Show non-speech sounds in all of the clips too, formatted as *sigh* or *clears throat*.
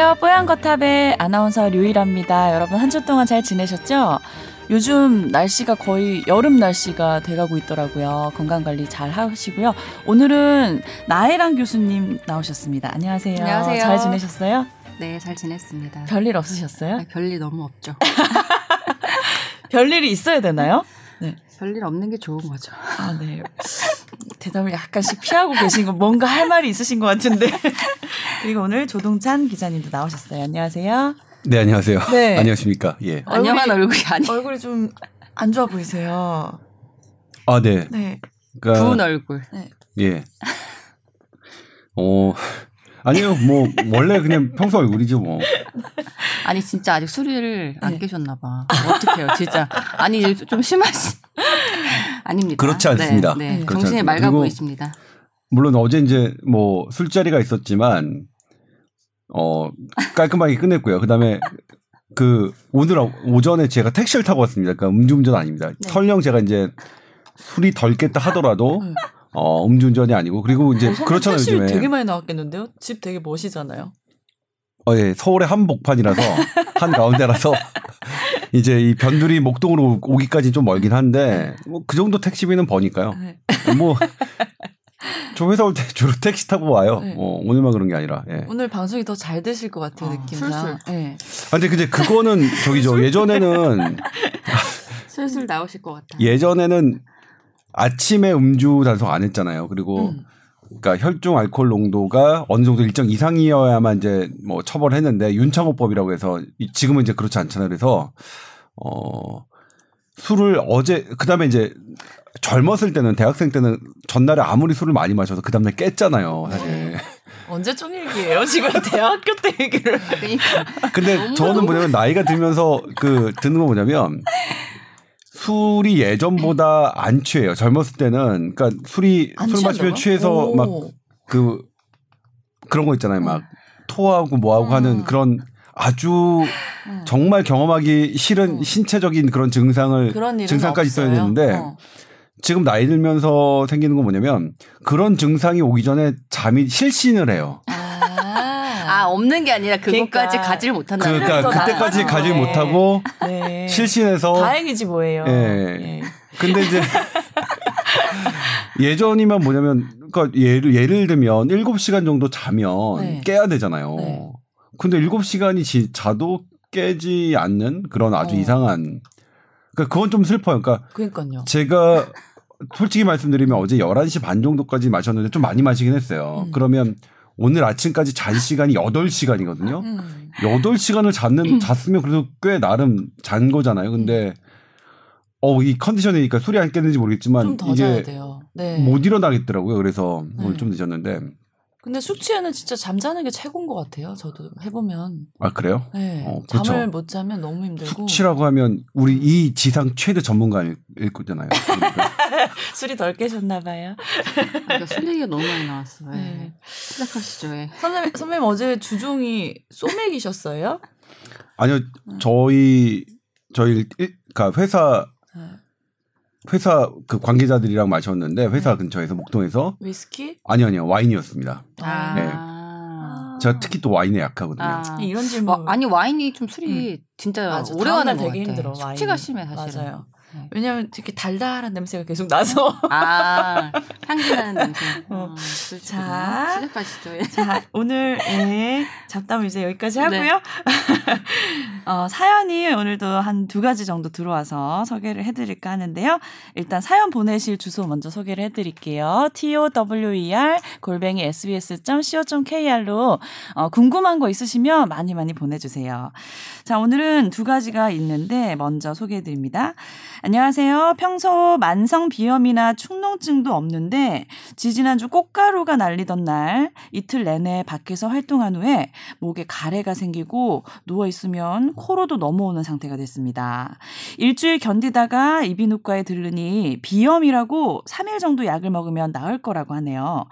안녕하세요. 뽀얀거탑의 아나운서 류일합니다. 여러분 한 주 동안 잘 지내셨죠? 요즘 날씨가 거의 여름 날씨가 돼가고 있더라고요. 건강 관리 잘 하시고요. 오늘은 나혜랑 교수님 나오셨습니다. 안녕하세요. 안녕하세요. 잘 지내셨어요? 네, 잘 지냈습니다. 별일 없으셨어요? 아, 별일 너무 없죠. *laughs* 별일이 있어야 되나요? 네. 별일 없는 게 좋은 거죠. 아, 네. 대답을 약간씩 피하고 계신 거 뭔가 할 말이 있으신 것 같은데. 그리고 오늘 조동찬 기자님도 나오셨어요. 안녕하세요. 네, 안녕하세요. 네. 안녕하십니까. 예. 안녕한 얼굴이 아니. 얼굴이 좀 안 좋아 보이세요. 아, 네. 네. 그러니까 부은 얼굴. 예. 어. 아니요. 뭐 원래 그냥 평소 얼굴이죠, 뭐. 아니 진짜 아직 술을 안 네. 깨셨나 봐. 어떡해요, 진짜. 아니 좀 심하시. 아닙니다. 그렇지 않습니다. 네, 네. 네. 그렇지 정신이 않습니다. 맑아 보이십니다. 물론 어제 이제 뭐 술자리가 있었지만 어 깔끔하게 끝냈고요. 그다음에 그 오늘 오전에 제가 택시를 타고 왔습니다. 그러니까 음주운전 아닙니다. 네. 설령 제가 이제 술이 덜 깼다 하더라도 음. 어 음주운전이 아니고 그리고 이제 그렇잖아요 택시 요즘에 되게 많이 나왔겠는데요? 집 되게 멋이잖아요. 어, 예, 서울의 한복판이라서 한 가운데라서 *laughs* 이제 이 변두리 목동으로 오기까지 좀 멀긴 한데 뭐 그 정도 택시비는 버니까요. 네. 뭐저 회사 올 때 *laughs* 주로 택시 타고 와요. 네. 어, 오늘만 그런 게 아니라. 예. 오늘 방송이 더 잘 되실 것 같아요, 어, 느낌상. 술술. 네. 아, 근데 근데 그거는 저기죠. *laughs* 예전에는 슬슬 나오실 것 같아요. 예전에는 아침에 음주 단속 안 했잖아요. 그리고 음. 그러니까 혈중 알코올 농도가 어느 정도 일정 이상이어야만 이제 뭐 처벌했는데 윤창호법이라고 해서 이- 지금은 이제 그렇지 않잖아요. 그래서 어 술을 어제 그다음에 이제 젊었을 때는 대학생 때는 전날에 아무리 술을 많이 마셔도 그 다음날 깼잖아요. 사실. 언제적 얘기예요? 지금 *laughs* 대학교 때 얘기를. 근데 저는 뭐냐면 나이가 들면서 그 듣는 거 뭐냐면 술이 예전보다 안 취해요. 젊었을 때는 그러니까 술이 안술 마시면? 취해서 오. 막그 그런 거 있잖아요. 막 토하고 뭐하고 음. 하는 그런 아주 음. 정말 경험하기 싫은 음. 신체적인 그런 증상을 증상까지 있어야. 되는데 어. 지금 나이 들면서 생기는 건 뭐냐면 그런 증상이 오기 전에 잠이 실신을 해요. 아, 아 없는 게 아니라 그것까지 그러니까. 가지를 못한다. 그러니까 또 그때까지 나아요. 가지 네. 못하고 네. 실신해서 다행이지 뭐예요. 예. 예. 근데 이제 예전이면 뭐냐면 그러니까 예를 예를 들면 7시간 정도 자면 네. 깨야 되잖아요. 네. 근데 7시간이 지, 자도 깨지 않는 그런 아주 어. 이상한 그러니까 그건 좀 슬퍼요. 그러니까 그러니까요. 제가 솔직히 말씀드리면 어제 11시 반 정도까지 마셨는데 좀 많이 마시긴 했어요. 음. 그러면 오늘 아침까지 잔 시간이 8시간이거든요. 음. 8시간을 잤는, 잤으면 그래도 꽤 나름 잔 거잖아요. 근데, 어, 이 컨디션이니까 술이 안 깼는지 모르겠지만, 좀더 자야 이게 돼요. 네. 못 일어나겠더라고요. 그래서 네. 오늘 좀 늦었는데. 근데 숙취에는 진짜 잠자는 게 최고인 것 같아요. 저도 해보면. 아, 그래요? 네. 어, 그렇죠. 잠을 못 자면 너무 힘들고. 숙취라고 하면 우리 이 지상 최대 전문가일 거잖아요. 그러니까. *laughs* 술이 덜 깨셨나 봐요. 그러니까 술 얘기가 너무 많이 나왔어요. 예. 네. 시작하시죠. 예. 선배님, 선배님 어제 주종이 소맥이셨어요? 아니요, 저희, 저희, 일- 그러니까 회사, 네. 회사 그 관계자들이랑 마셨는데, 회사 네. 근처에서 목동에서, 위스키? 아니요, 아니요, 와인이었습니다. 아. 네. 아. 제가 특히 또 와인에 약하거든요. 아. 이런 와, 질문. 아니 와인이 좀 술이 진짜 맞아. 오래 가는 것 되게 같아. 힘들어, 숙취가. 심해 사실은. 맞아요. 네. 왜냐면 이렇게 달달한 냄새가 계속 나서. 아 향기 나는 냄새. 어. 어, 자. 자 시작하시죠. 예. 자, 오늘 예, 잡담을 이제 여기까지 하고요. 네. *laughs* 어, 사연이 오늘도 한 두 가지 정도 들어와서 소개를 해드릴까 하는데요. 일단 사연 보내실 주소 먼저 소개를 해드릴게요. tower 골뱅이 sbs.co.kr로 어, 궁금한 거 있으시면 많이 많이 보내주세요. 자, 오늘은 두 가지가 있는데 먼저 소개해드립니다. 안녕하세요. 평소 만성 비염이나 축농증도 없는데 지지난주 꽃가루가 날리던 날 이틀 내내 밖에서 활동한 후에 목에 가래가 생기고 누워 있으면 코로도 넘어오는 상태가 됐습니다. 일주일 견디다가 이비인후과에 들르니 비염이라고 3일 정도 약을 먹으면 나을 거라고 하네요.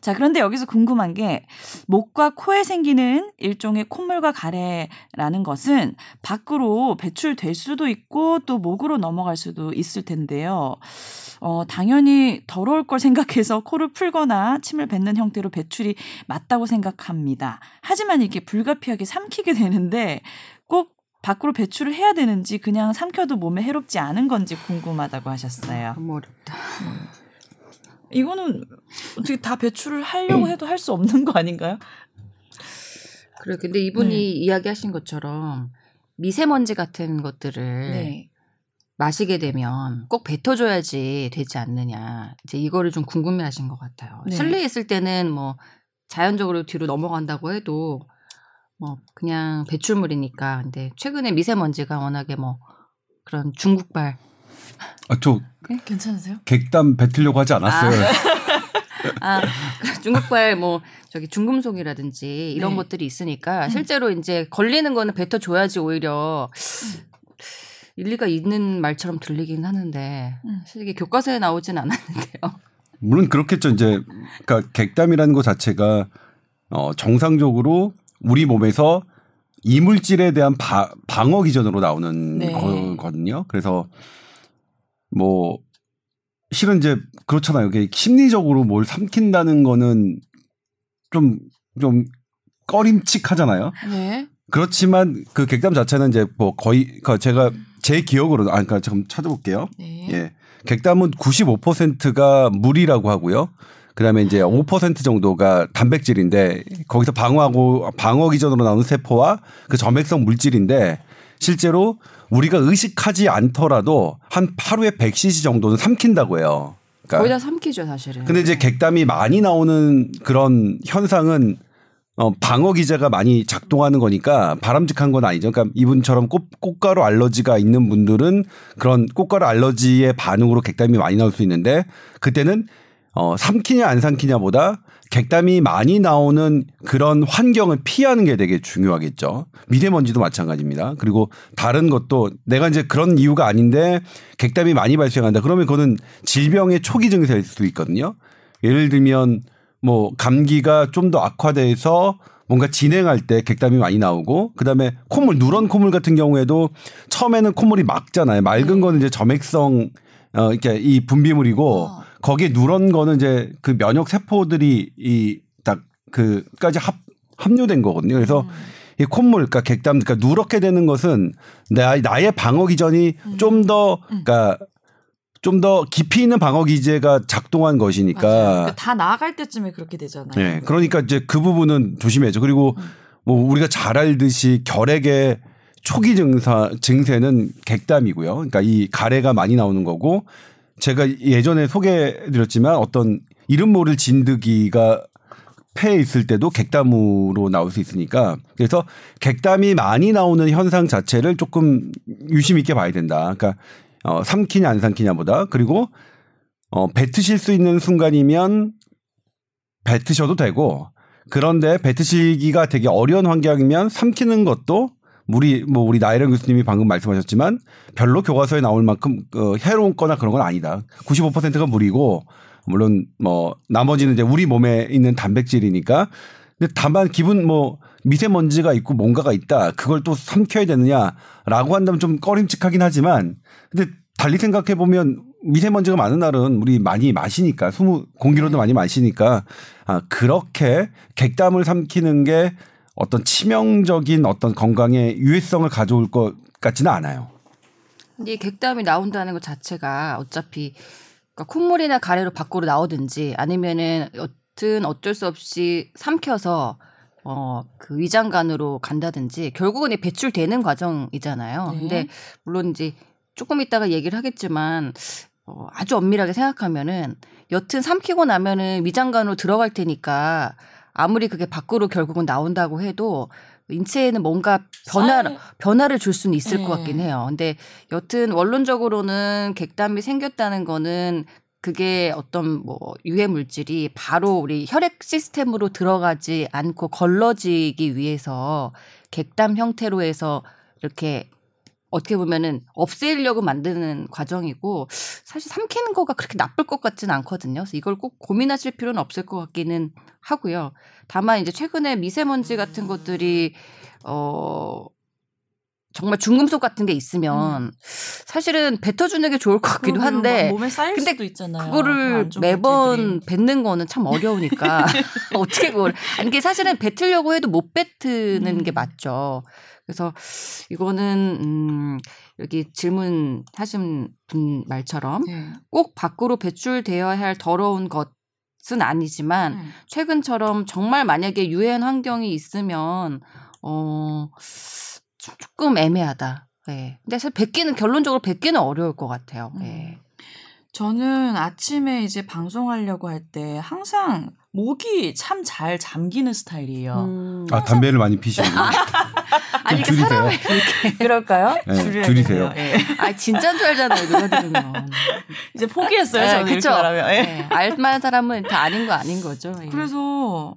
자, 그런데 여기서 궁금한 게 목과 코에 생기는 일종의 콧물과 가래라는 것은 밖으로 배출될 수도 있고 또 목으로 넘어갈 수도 있을 텐데요. 어, 당연히 더러울 걸 생각해서 코를 풀거나 침을 뱉는 형태로 배출이 맞다고 생각합니다. 하지만 이게 불가피하게 삼키게 되는데 꼭 밖으로 배출을 해야 되는지 그냥 삼켜도 몸에 해롭지 않은 건지 궁금하다고 하셨어요. 너무 어렵다. 이거는 어떻게 다 배출을 하려고 해도 할 수 없는 거 아닌가요? 그래 근데 이분이 네. 이야기하신 것처럼 미세먼지 같은 것들을 네. 마시게 되면 꼭 뱉어줘야지 되지 않느냐. 이제 이거를 좀 궁금해하신 것 같아요. 네. 실내에 있을 때는 뭐 자연적으로 뒤로 넘어간다고 해도 뭐 그냥 배출물이니까. 근데 최근에 미세먼지가 워낙에 뭐 그런 중국발 아, 저 괜찮으세요? 객담 뱉으려고 하지 않았어요. *laughs* 아, 중국발 뭐 저기 중금속이라든지 이런 네. 것들이 있으니까 음. 실제로 이제 걸리는 거는 뱉어줘야지 오히려 일리가 있는 말처럼 들리긴 하는데 음. 사실 이게 교과서에 나오진 않았는데요. 물론 그렇겠죠. 이제 그러니까 객담이라는 것 자체가 어 정상적으로 우리 몸에서 이물질에 대한 바, 방어 기전으로 나오는 네. 거거든요. 그래서 뭐 실은 이제 그렇잖아요. 이게 심리적으로 뭘 삼킨다는 거는 좀 좀 꺼림칙하잖아요. 네. 그렇지만 그 객담 자체는 이제 뭐 거의 그 제가 제 기억으로 아 그러니까 좀 찾아볼게요. 네. 예. 객담은 95%가 물이라고 하고요. 그다음에 이제 5% 정도가 단백질인데 거기서 방어하고 방어 기전으로 나오는 세포와 그 점액성 물질인데 실제로 우리가 의식하지 않더라도 한 하루에 100cc 정도는 삼킨다고 해요. 그러니까 거의 다 삼키죠 사실은. 근데 이제 객담이 많이 나오는 그런 현상은 어, 방어 기제가 많이 작동하는 거니까 바람직한 건 아니죠. 그러니까 이분처럼 꽃, 꽃가루 알러지가 있는 분들은 그런 꽃가루 알러지의 반응으로 객담이 많이 나올 수 있는데 그때는 어, 삼키냐 안 삼키냐보다 객담이 많이 나오는 그런 환경을 피하는 게 되게 중요하겠죠. 미세먼지도 마찬가지입니다. 그리고 다른 것도 내가 이제 그런 이유가 아닌데 객담이 많이 발생한다. 그러면 그거는 질병의 초기 증세일 수도 있거든요. 예를 들면 뭐 감기가 좀 더 악화돼서 뭔가 진행할 때 객담이 많이 나오고 그다음에 콧물 누런 콧물 같은 경우에도 처음에는 콧물이 맑잖아요. 맑은 거는 이제 점액성 어 이렇게 이 분비물이고 어. 거기에 누런 거는 이제 그 면역 세포들이 이 딱 그까지 합 합류된 거거든요. 그래서 이 콧물, 그러니까 객담, 그러니까 누렇게 되는 것은 나, 나의 방어 기전이 좀 더, 그러니까 좀더 깊이 있는 방어 기제가 작동한. 것이니까. 그러니까 다 나아갈 때쯤에 그렇게 되잖아요. 네, 그러니까 이제 그 부분은 조심해야죠. 그리고 뭐 우리가 잘 알듯이 결핵의 초기 증사 증세는 객담이고요. 그러니까 이 가래가 많이 나오는 거고 제가 예전에 소개해드렸지만 어떤 이름 모를 진드기가 폐에 있을 때도 객담으로 나올 수 있으니까 그래서 객담이 많이 나오는 현상 자체를 조금 유심 있게 봐야 된다. 그러니까 어, 삼키냐 안 삼키냐보다 그리고 어, 뱉으실 수 있는 순간이면 뱉으셔도 되고 그런데 뱉으시기가 되게 어려운 환경이면 삼키는 것도 우리 뭐 우리 나이런 교수님이 방금 말씀하셨지만 별로 교과서에 나올 만큼 어, 해로운 거나 그런 건 아니다. 95%가 물이고 물론 뭐 나머지는 이제 우리 몸에 있는 단백질이니까 근데 다만 기분 뭐 미세먼지가 있고 뭔가가 있다. 그걸 또 삼켜야 되느냐라고 한다면 좀 꺼림칙하긴 하지만 근데 달리 생각해 보면 미세먼지가 많은 날은 우리 많이 마시니까 수무 공기로도 많이 마시니까 아 그렇게 객담을 삼키는 게 어떤 치명적인 어떤 건강에 유해성을 가져올 것 같지는 않아요. 근데 이 객담이 나온다는 것 자체가 어차피 그러니까 콧물이나 가래로 밖으로 나오든지 아니면은 여튼 어쩔 수 없이 삼켜서 어 그 위장관으로 간다든지 결국은 이 배출되는 과정이잖아요. 네. 근데 물론 이제 조금 있다가 얘기를 하겠지만 어 아주 엄밀하게 생각하면은 여튼 삼키고 나면은 위장관으로 들어갈 테니까 아무리 그게 밖으로 결국은 나온다고 해도 인체에는 뭔가 변화 쌓일- 변화를 줄 수는 있을 네. 것 같긴 해요. 근데 여튼 원론적으로는 객담이 생겼다는 거는 그게 어떤 뭐 유해 물질이 바로 우리 혈액 시스템으로 들어가지 않고 걸러지기 위해서 객담 형태로 해서 이렇게 어떻게 보면은 없애려고 만드는 과정이고 사실 삼키는 거가 그렇게 나쁠 것 같지는 않거든요. 그래서 이걸 꼭 고민하실 필요는 없을 것 같기는 하고요. 다만 이제 최근에 미세먼지 같은 것들이 어 정말 중금속 같은 게 있으면 사실은 뱉어주는 게 좋을 것 같기도. 한데 막 몸에 쌓일 근데 수도 있잖아요. 그거를 매번 물질들이. 뱉는 거는 참 어려우니까 *laughs* 어떻게 그걸 아니 이게 사실은 뱉으려고 해도 못 뱉는 음. 게 맞죠. 그래서 이거는 음 여기 질문 하신 분 말처럼 네. 꼭 밖으로 배출되어야 할 더러운 것은 아니지만 네. 최근처럼 정말 만약에 유해한 환경이 있으면 어 좀- 조금 애매하다. 예. 근데 사실 뱉기는 결론적으로 뱉기는 어려울 것 같아요. 예. 저는 아침에 이제 방송하려고 할 때 항상 목이 참 잘 잠기는 스타일이에요. 음. 아 담배를 많이 피시는군요. *laughs* 아니 그 줄이세요. 사람을 이렇게 *laughs* 그럴까요? 네, 줄여야겠네요. 줄이세요. 예. 아 진짜인 줄 알잖아요. 누가 들으면. *laughs* 이제 포기했어요. 네, 저는 이렇게 그쵸? 말하면. 예. 네, 알만한 사람은 다 아닌 거 아닌 거죠. 예. 그래서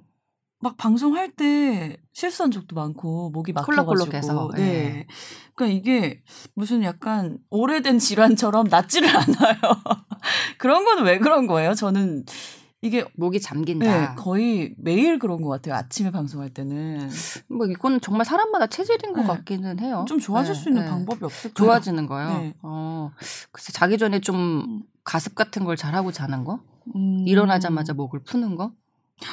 막 방송할 때 실수한 적도 많고 목이 막혀가지고 콜록콜록해서, 네. 예. 그러니까 이게 무슨 약간 오래된 질환처럼 낫지를 *laughs* 않아요. 그런 거는 왜 그런 거예요? 저는 이게 목이 네, 잠긴다. 거의 매일 그런 것 같아요. 아침에 방송할 때는 뭐 이건 정말 사람마다 체질인 것 네. 같기는 해요. 좀 좋아질 네, 수 있는 네. 방법이 없을까요? 좋아지는 거요. 네. 어, 글쎄 자기 전에 좀 음. 가습 같은 걸 잘 하고 자는 거, 음. 일어나자마자 목을 푸는 거.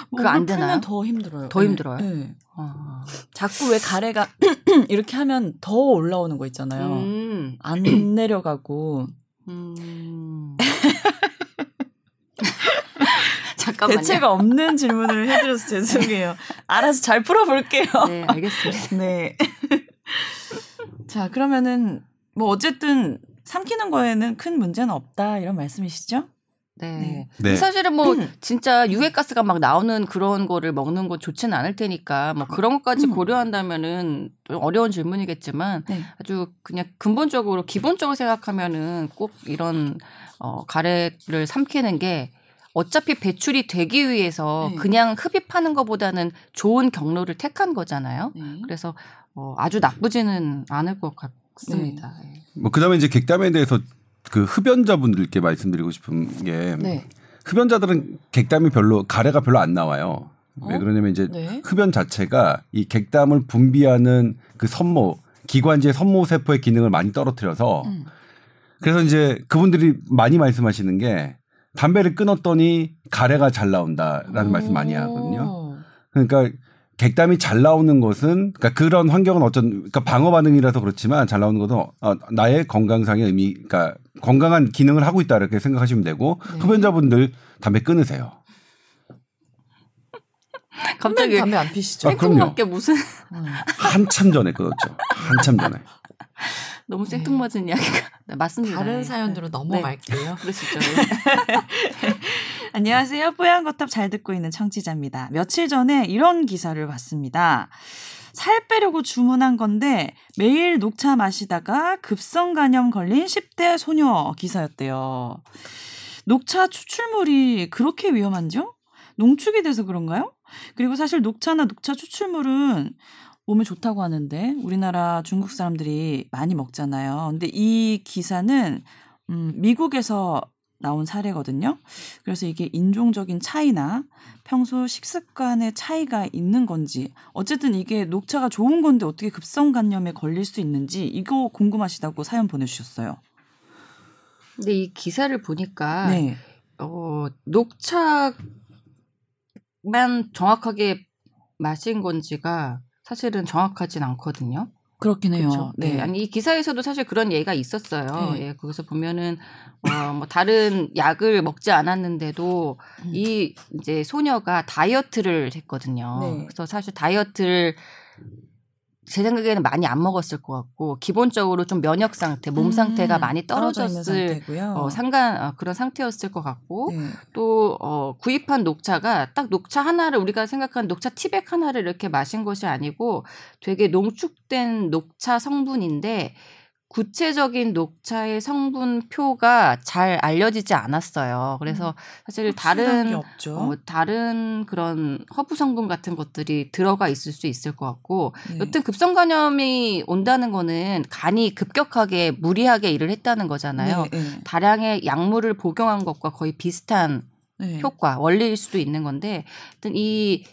목을 그거 안 풀면 되나요? 더 힘들어요. 더 네. 힘들어요? 네. 어. 자꾸 왜 가래가 *clears throat* 이렇게 하면 더 올라오는 거 있잖아요. 음. 안 *clears throat* 내려가고 음. *laughs* 잠깐만요. 대체가 없는 질문을 해드려서 죄송해요. 알아서 잘 풀어볼게요. 네, 알겠습니다. *laughs* 네. 자, 그러면은 뭐 어쨌든 삼키는 거에는 큰 문제는 없다 이런 말씀이시죠? 네. 네. 사실은 뭐 진짜 유해가스가 막 나오는 그런 거를 먹는 건 좋지는 않을 테니까 뭐 그런 것까지 음. 고려한다면은 좀 어려운 질문이겠지만 네. 아주 그냥 근본적으로 기본적으로 생각하면은 꼭 이런 어 가래를 삼키는 게 어차피 배출이 되기 위해서 네. 그냥 흡입하는 것보다는 좋은 경로를 택한 거잖아요. 네. 그래서 어 아주 나쁘지는 않을 것 같습니다. 예. 뭐 그다음에 이제 객담에 대해서 그 흡연자분들께 말씀드리고 싶은 게 네. 흡연자들은 객담이 별로 가래가 별로 안 나와요. 왜 어? 그러냐면 이제 네. 흡연 자체가 이 객담을 분비하는 그 선모 기관지의 선모 세포의 기능을 많이 떨어뜨려서 음. 그래서 이제 그분들이 많이 말씀하시는 게 담배를 끊었더니 가래가 잘 나온다라는 말씀 많이 하거든요. 오. 그러니까 객담이 잘 나오는 것은 그러니까 그런 환경은 어쩐 그러니까 방어 반응이라서 그렇지만 잘 나오는 것은 어, 나의 건강상의 의미 그러니까 건강한 기능을 하고 있다 이렇게 생각하시면 되고 네. 흡연자분들 담배 끊으세요. *laughs* 갑자기 담배 안 피시죠? 아. 생뚱맞게 무슨 음. 한참 전에 끊었죠. 한참 전에. *laughs* 너무 생뚱맞은 이야기가 네, 맞습니다. 다른 네. 사연으로 넘어갈게요. 그러시죠. *laughs* 안녕하세요. 뽀얀 거탑 잘 듣고 있는 청취자입니다. 며칠 전에 이런 기사를 봤습니다. 살 빼려고 주문한 건데 매일 녹차 마시다가 급성 간염 걸린 10대 소녀 기사였대요. 녹차 추출물이 그렇게 위험한지요? 농축이 돼서 그런가요? 그리고 사실 녹차나 녹차 추출물은 몸에 좋다고 하는데 우리나라 중국 사람들이 많이 먹잖아요. 근데 이 기사는 음, 미국에서 나온 사례거든요. 그래서 이게 인종적인 차이나 평소 식습관의 차이가 있는 건지 어쨌든 이게 녹차가 좋은 건데 어떻게 급성 간염에 걸릴 수 있는지 이거 궁금하시다고 사연 보내주셨어요. 근데 이 기사를 보니까 네. 어, 녹차만 정확하게 마신 건지가 사실은 정확하진 않거든요. 그렇긴 해요. 그렇죠. 네. 아니 이 기사에서도 사실 그런 예가 있었어요. 네. 예, 거기서 보면은 어, 뭐 다른 약을 먹지 않았는데도 음. 이 이제 소녀가 다이어트를 했거든요. 네. 그래서 사실 다이어트를 제 생각에는 많이 안 먹었을 것 같고 기본적으로 좀 면역 상태, 몸 상태가 음, 많이 떨어졌을. 어, 상관 어, 그런 상태였을 것 같고 네. 또 어, 구입한 녹차가 딱 녹차 하나를 우리가 생각하는 녹차 티백 하나를 이렇게 마신 것이 아니고 되게 농축된 녹차 성분인데 구체적인 녹차의 성분표가 잘 알려지지 않았어요. 그래서 사실 확실한 게 다른. 어, 다른 그런 허브 성분 같은 것들이 들어가 있을 수 있을 것 같고 네. 여튼 급성 간염이 온다는 거는 간이 급격하게 무리하게 일을 했다는 거잖아요. 네, 네. 다량의 약물을 복용한 것과 거의 비슷한 네. 효과 원리일 수도 있는 건데 하여튼 이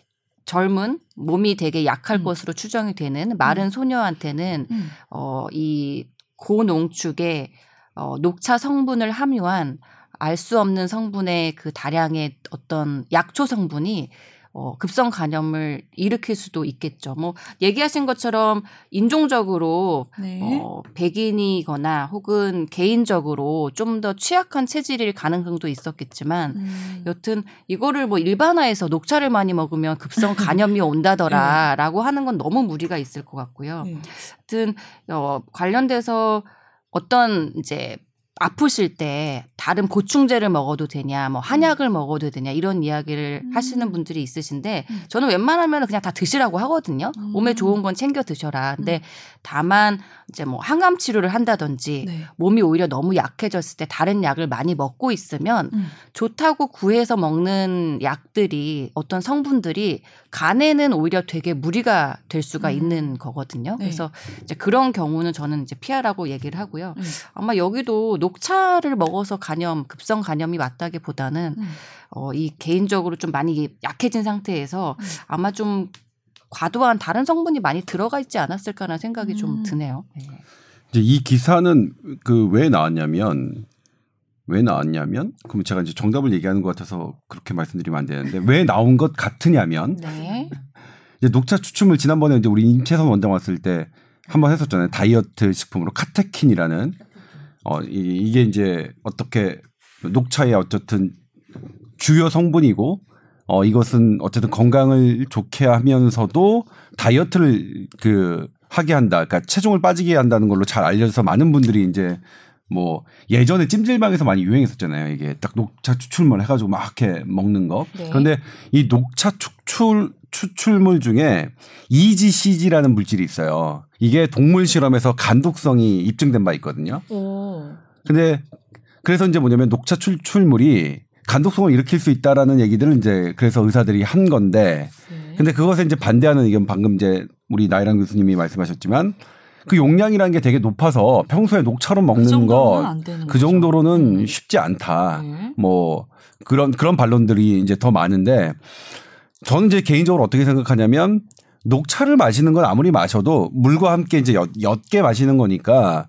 젊은 몸이 되게 약할 음. 것으로 추정이 되는 마른 소녀한테는 음. 어, 이 고농축에 어, 녹차 성분을 함유한 알 수 없는 성분의 그 다량의 어떤 약초 성분이 어, 급성 간염을 일으킬 수도 있겠죠. 뭐 얘기하신 것처럼 인종적으로 네. 어, 백인이거나 혹은 개인적으로 좀 더 취약한 체질일 가능성도 있었겠지만 음. 여튼 이거를 뭐 일반화해서 녹차를 많이 먹으면 급성 간염이 *laughs* 온다더라라고 하는 건 너무 무리가 있을 것 같고요. 네. 하여튼 어 관련돼서 어떤 이제 아프실 때 다른 보충제를 먹어도 되냐, 뭐 한약을 먹어도 되냐 이런 이야기를 음. 하시는 분들이 있으신데 음. 저는 웬만하면 그냥 다 드시라고 하거든요. 음. 몸에 좋은 건 챙겨 드셔라. 근데 다만 이제 뭐 항암 치료를 한다든지 네. 몸이 오히려 너무 약해졌을 때 다른 약을 많이 먹고 있으면 음. 좋다고 구해서 먹는 약들이 어떤 성분들이 간에는 오히려 되게 무리가 될 수가 음. 있는 거거든요. 네. 그래서 이제 그런 경우는 저는 이제 피하라고 얘기를 하고요. 음. 아마 여기도 녹차를 먹어서 간염, 급성 간염이 왔다기보다는 음. 어, 이 개인적으로 좀 많이 약해진 상태에서 음. 아마 좀 과도한 다른 성분이 많이 들어가 있지 않았을까라는 생각이 음. 좀 드네요. 네. 이제 이 기사는 그 왜 나왔냐면 왜 나왔냐면 그럼 제가 이제 정답을 얘기하는 것 같아서 그렇게 말씀드리면 안 되는데 왜 나온 것 같으냐면 네. *laughs* 이제 녹차 추출물 지난번에 이제 우리 임채선 원장 왔을 때 한번 했었잖아요. 다이어트 식품으로 카테킨이라는 어 이- 이게 이제 어떻게 녹차의 어쨌든 주요 성분이고 어 이것은 어쨌든 건강을 좋게 하면서도 다이어트를 그 하게 한다. 그러니까 체중을 빠지게 한다는 걸로 잘 알려져서 많은 분들이 이제 뭐 예전에 찜질방에서 많이 유행했었잖아요. 이게 딱 녹차 추출물 해가지고 막 이렇게 먹는 거. 네. 그런데 이 녹차 추출 추출물 중에 EGCG라는 물질이 있어요. 이게 동물 실험에서 간독성이 입증된 바 있거든요. 오. 근데 그래서 이제 뭐냐면 녹차 추출물이 간독성을 일으킬 수 있다라는 얘기들을 이제 그래서 의사들이 한 건데 네. 근데 그것에 이제 반대하는 의견 방금 이제 우리 나이랑 교수님이 말씀하셨지만 그 용량이라는 게 되게 높아서 평소에 녹차로 그 먹는 정도는 거안 되는 그 거죠. 정도로는 음. 쉽지 않다. 네. 뭐 그런 그런 반론들이 이제 더 많은데 저는 이제 개인적으로 어떻게 생각하냐면 녹차를 마시는 건 아무리 마셔도 물과 함께 이제 엿, 엿게 마시는 거니까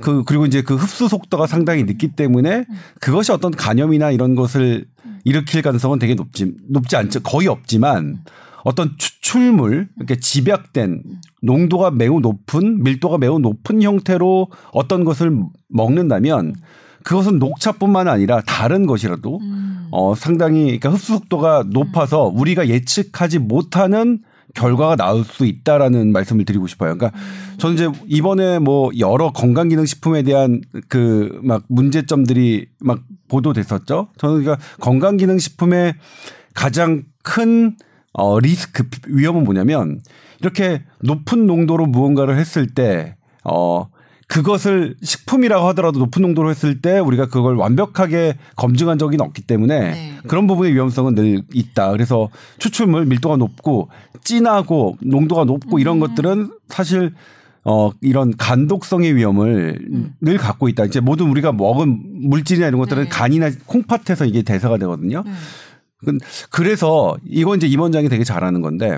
그 그리고 이제 그 흡수 속도가 상당히 늦기 때문에 그것이 어떤 간염이나 이런 것을 일으킬 가능성은 되게 높지 높지 않죠 거의 없지만 어떤 추출물 이렇게 집약된 농도가 매우 높은 밀도가 매우 높은 형태로 어떤 것을 먹는다면 그것은 녹차뿐만 아니라 다른 것이라도 음. 어 상당히 그러니까 흡수 속도가 높아서 우리가 예측하지 못하는 결과가 나올 수 있다라는 말씀을 드리고 싶어요. 그러니까 저는 이제 이번에 뭐 여러 건강기능식품에 대한 그 막 문제점들이 막 보도됐었죠. 저는 그러니까 건강기능식품의 가장 큰 어, 리스크, 위험은 뭐냐면 이렇게 높은 농도로 무언가를 했을 때, 어, 그것을 식품이라고 하더라도 높은 농도로 했을 때 우리가 그걸 완벽하게 검증한 적이 없기 때문에 네. 그런 부분의 위험성은 늘 있다. 그래서 추출물 밀도가 높고 진하고 농도가 높고 이런 것들은 사실 어 이런 간독성의 위험을 음. 늘 갖고 있다. 이제 모든 우리가 먹은 물질이나 이런 것들은 네. 간이나 콩팥에서 이게 대사가 되거든요. 네. 그- 그래서 이건 이제 임 원장이 되게 잘하는 건데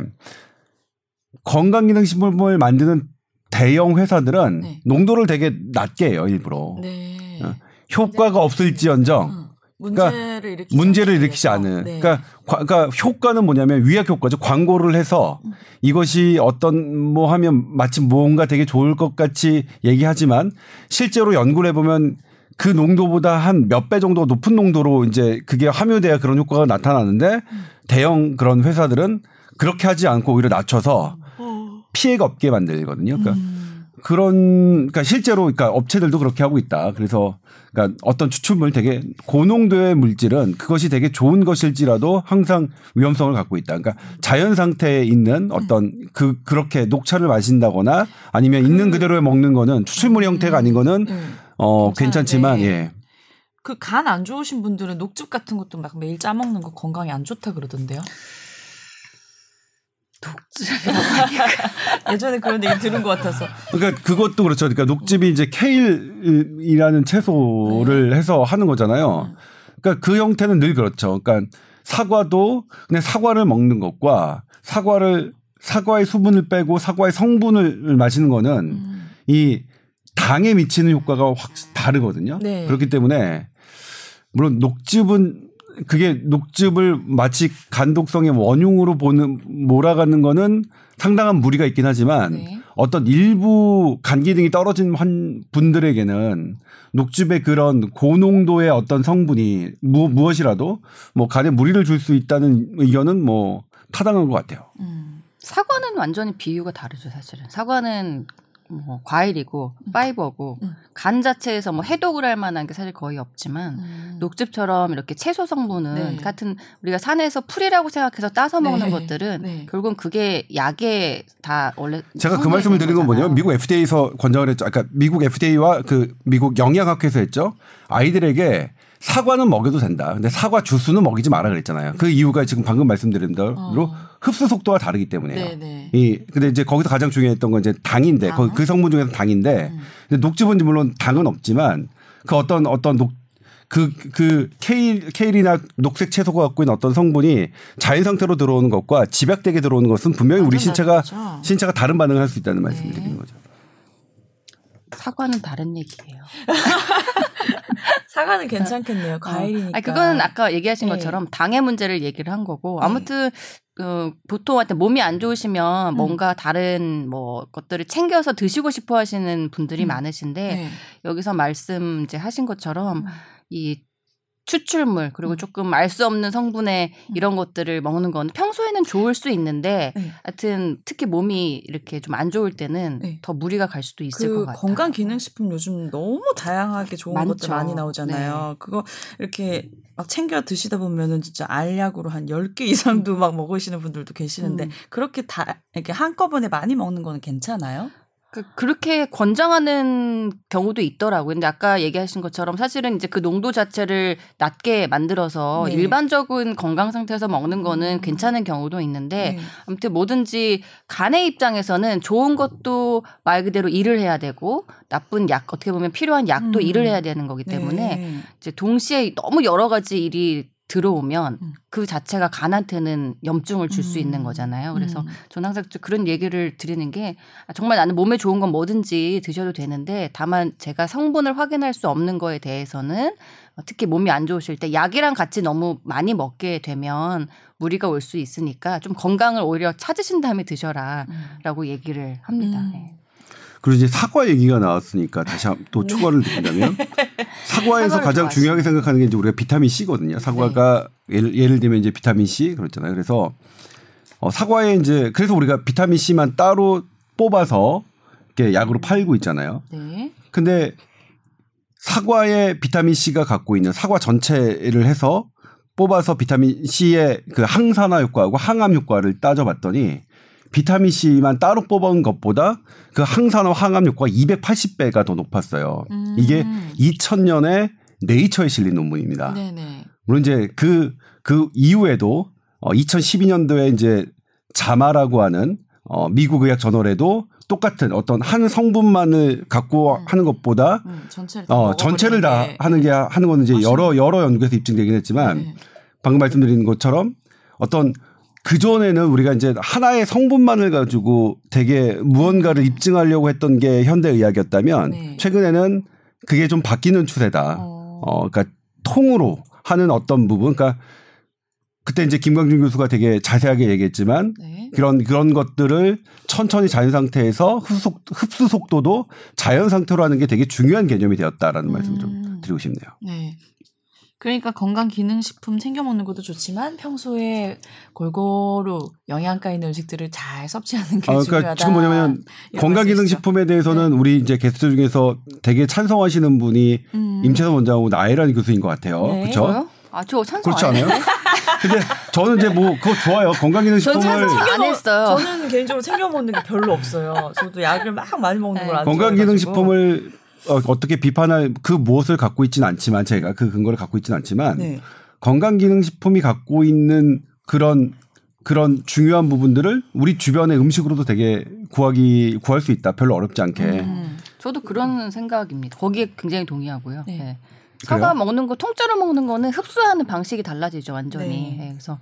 건강기능식품을 만드는 대형 회사들은 네. 농도를 되게 낮게 해요 일부러 네. 어, 효과가 없을지언정 음. 그러니까 문제를 일으키지 문제를 일으키지. 않은. 네. 그러니까, 과- 그러니까 효과는 뭐냐면 위약 효과죠. 광고를 해서 음. 이것이 어떤 뭐 하면 마치 뭔가 되게 좋을 것 같이 얘기하지만 실제로 연구를 해보면 그 농도보다 한 몇 배 정도 높은 농도로 이제 그게 함유돼야 그런 효과가 나타나는데 음. 대형 그런 회사들은 그렇게 하지 않고 오히려 낮춰서 어. 피해가 없게 만들거든요. 그러니까 음. 그런 그러니까 실제로 그러니까 업체들도 그렇게 하고 있다. 그래서 그러니까 어떤 추출물 되게 고농도의 물질은 그것이 되게 좋은 것일지라도 항상 위험성을 갖고 있다. 그러니까 자연 상태에 있는 어떤 그 그렇게 녹차를 마신다거나 아니면 있는 그대로 먹는 거는 추출물 형태가 아닌 거는 네. 어 괜찮지만 예. 그 간 안 좋으신 분들은 녹즙 같은 것도 막 매일 짜 먹는 거 건강에 안 좋다 그러던데요. *laughs* 예전에 그런 얘기 들은 것 같아서. 그러니까 그것도 그렇죠. 그러니까 녹즙이 이제 케일이라는 채소를 해서 하는 거잖아요. 음. 그러니까 그 형태는 늘 그렇죠. 그러니까 사과도 그냥 사과를 먹는 것과 사과를 사과의 수분을 빼고 사과의 성분을 마시는 거는 음. 이 당에 미치는 효과가 확 다르거든요. 네. 그렇기 때문에 물론 녹즙은 그게 녹즙을 마치 간독성의 원흉으로 보는 몰아가는 거는 상당한 무리가 있긴 하지만 네. 어떤 일부 간 기능이 떨어진 한 분들에게는 녹즙의 그런 고농도의 어떤 성분이 무, 무엇이라도 뭐 간에 무리를 줄 수 있다는 의견은 뭐 타당한 것 같아요. 음. 사과는 완전히 비유가 다르죠, 사실은. 사과는 뭐 과일이고 파이버고 음. 간 자체에서 뭐 해독을 할 만한 게 사실 거의 없지만 음. 녹즙처럼 이렇게 채소 성분은 네. 같은 우리가 산에서 풀이라고 생각해서 따서 먹는 네. 것들은 네. 결국은 그게 약에 다 원래 제가 그 말씀을 드린 건 뭐냐면. 미국 FDA에서 권장을 했죠. 그러니까 미국 FDA와 그 미국 영양학회에서 했죠. 아이들에게 사과는 먹여도 된다. 근데 사과 주스는 먹이지 마라 그랬잖아요. 그 이유가 지금 방금 말씀드린 대로 어. 흡수 속도가 다르기 때문에요. 네네. 이 근데 이제 거기서 가장 중요했던 건 이제 당인데 당? 그, 그 성분 중에서 당인데 음. 근데 녹즙은 물론 당은 없지만 그 어떤 어떤 녹 그, 그, 케일, 케일이나 녹색 채소가 갖고 있는 어떤 성분이 자연 상태로 들어오는 것과 집약되게 들어오는 것은 분명히 우리 신체가, 다르죠. 신체가 다른 반응을 할 수 있다는 말씀을 네. 드리는 거죠. 사과는 다른 얘기예요. *laughs* 사과는 괜찮겠네요. 과일이니까. 아니, 그거는 아까 얘기하신 네. 것처럼 당의 문제를 얘기를 한 거고 네. 아무튼 그 보통한테 몸이 안 좋으시면 음. 뭔가 다른 뭐 것들을 챙겨서 드시고 싶어 하시는 분들이 음. 많으신데 네. 여기서 말씀 이제 하신 것처럼 음. 이 추출물 그리고 음. 조금 알 수 없는 성분의 음. 이런 것들을 먹는 건 평소에는 좋을 수 있는데 네. 하여튼 특히 몸이 이렇게 좀 안 좋을 때는 네. 더 무리가 갈 수도 있을 것그 같아요. 건강 기능 식품 요즘 너무 다양하게 좋은 많죠. 것들 많이 나오잖아요. 그거 이렇게 막 챙겨 드시다 보면은 진짜 알약으로 한 10개 이상도 막 먹으시는 분들도 계시는데 음. 그렇게 다 이렇게 한꺼번에 많이 먹는 거는 괜찮아요? 그, 그렇게 권장하는 경우도 있더라고요. 근데 아까 얘기하신 것처럼 사실은 이제 그 농도 자체를 낮게 만들어서 네. 일반적인 건강 상태에서 먹는 거는 음. 괜찮은 경우도 있는데 네. 아무튼 뭐든지 간의 입장에서는 좋은 것도 말 그대로 일을 해야 되고 나쁜 약 어떻게 보면 필요한 약도 음. 일을 해야 되는 거기 때문에 네. 이제 동시에 너무 여러 가지 일이 들어오면 음. 그 자체가 간한테는 염증을 줄수 음. 있는 거잖아요. 그래서 음. 저는 항상 좀 그런 얘기를 드리는 게 아, 정말 나는 몸에 좋은 건 뭐든지 드셔도 되는데 다만 제가 성분을 확인할 수 없는 거에 대해서는 어, 특히 몸이 안 좋으실 때 약이랑 같이 너무 많이 먹게 되면 무리가 올 수 있으니까 좀 건강을 오히려 찾으신 다음에 드셔라라고 음. 얘기를 합니다. 음. 네. 그리고 이제 사과 얘기가 나왔으니까 다시 한- 또 추가를 드린다면 *laughs* 사과에서 가장 좋아하시네. 중요하게 생각하는 게 이제 우리가 비타민 C거든요. 사과가 예를, 예를 들면 이제 비타민 C 그렇잖아요. 그래서 어, 사과에 이제 그래서 우리가 비타민 C만 따로 뽑아서 이렇게 약으로 팔고 있잖아요. 네. 근데 사과에 비타민 C가 갖고 있는 사과 전체를 해서 뽑아서 비타민 C의 그 항산화 효과하고 항암 효과를 따져봤더니 비타민 C만 따로 뽑은 것보다 그 항산화 항암 효과가 280배가 더 높았어요. 음. 이게 2000년에 네이처에 실린 논문입니다. 네네. 물론 이제 그, 그 이후에도 어, 2012년도에 이제 자마라고 하는 어, 미국 의학 저널에도 똑같은 어떤 한 성분만을 갖고 음. 하는 것보다 음, 전체를 다 어, 전체를 다 게- 하는 게 하는 거는 이제 여러 여러 연구에서 입증되긴 했지만 네. 방금 말씀드린 것처럼 어떤 그 전에는 우리가 이제 하나의 성분만을 가지고 되게 무언가를 입증하려고 했던 게 현대 의학이었다면 네. 최근에는 그게 좀 바뀌는 추세다. 어. 어, 그러니까 통으로 하는 어떤 부분, 그러니까 그때 이제 김광준 교수가 되게 자세하게 얘기했지만 네. 그런 그런 것들을 천천히 자연 상태에서 흡수, 흡수 속도도 자연 상태로 하는 게 되게 중요한 개념이 되었다라는 말씀을 좀 음. 드리고 싶네요. 네. 그러니까 건강 기능 식품 챙겨 먹는 것도 좋지만 평소에 골고루 영양가 있는 음식들을 잘 섭취하는 게 아, 중요하다. 그러니까 지금 뭐냐면 건강기능식품에 대해서는 우리 이제 게스트 중에서 되게 찬성하시는 분이 음. 임채선 원장하고 나혜란 교수인 것 같아요. 네. 그렇죠? 아, 저 찬성 그렇지 안 않아요? *laughs* 근데 저는 이제 뭐 그거 좋아요. 건강기능식품을 안 했어요. 저는 개인적으로 챙겨 먹는 게 별로 없어요. 저도 약을 막 많이 먹는 네. 걸 안 좋아해가지고. 건강기능식품을 어, 어떻게 비판할 그 무엇을 갖고 있지는 않지만 제가 그 근거를 갖고 있지는 않지만 네. 건강기능식품이 갖고 있는 그런 그런 중요한 부분들을 우리 주변의 음식으로도 되게 구하기 구할 수 있다. 별로 어렵지 않게. 음. 저도 그런 생각입니다. 거기에 굉장히 동의하고요. 네. 네. 사과 그래요? 먹는 거 통째로 먹는 거는 흡수하는 방식이 달라지죠 완전히. 네. 예, 그래서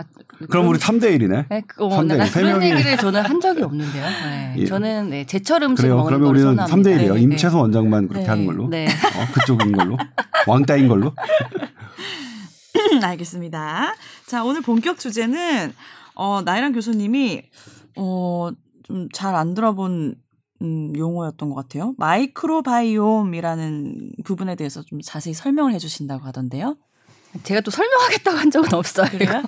아, 그럼 우리 3대 1이네. 네, 그, 어, 삼대 나 일, 세 그런 명이- 얘기를 저는 한 적이 없는데요. 네. *laughs* 예. 저는 네, 제철 음식 그래요. 먹는 그러면 걸 우리는 선호합니다. 3대 1이에요. 네, 임채소 원장만 그렇게 네. 하는 걸로. 네. 어, 그쪽인 걸로. 왕따인 걸로. *laughs* 알겠습니다. 자, 오늘 본격 주제는 어, 나이란 교수님이 어, 좀 잘 안 들어본 음, 용어였던 것 같아요. microbiome이라는 부분에 대해서 좀 자세히 설명을 해주신다고 하던데요. 제가 또 설명하겠다고 한 적은 없어요. 그래요?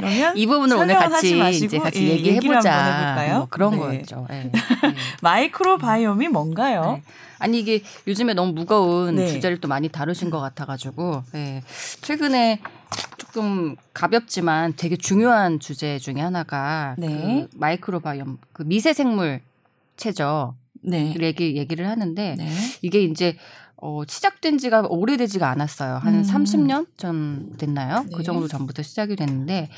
그러면 이 부분을 오늘 같이 마시고, 이제 같이 예, 얘기해 보자. 뭐 그런 네. 거였죠. 예. 예. *laughs* microbiome이 뭔가요? 네. 아니 이게 요즘에 너무 무거운 네. 주제를 또 많이 다루신 것 같아가지고 예. 최근에 조금 가볍지만 되게 중요한 주제 중에 하나가 네. 그 마이크로바이옴 그 미세생물 체죠. 네. 얘기 얘기를 하는데 네. 이게 이제 어, 시작된 지가 오래되지가 않았어요. 한 음. 30년 전 됐나요? 네. 그 정도 전부터 시작이 됐는데,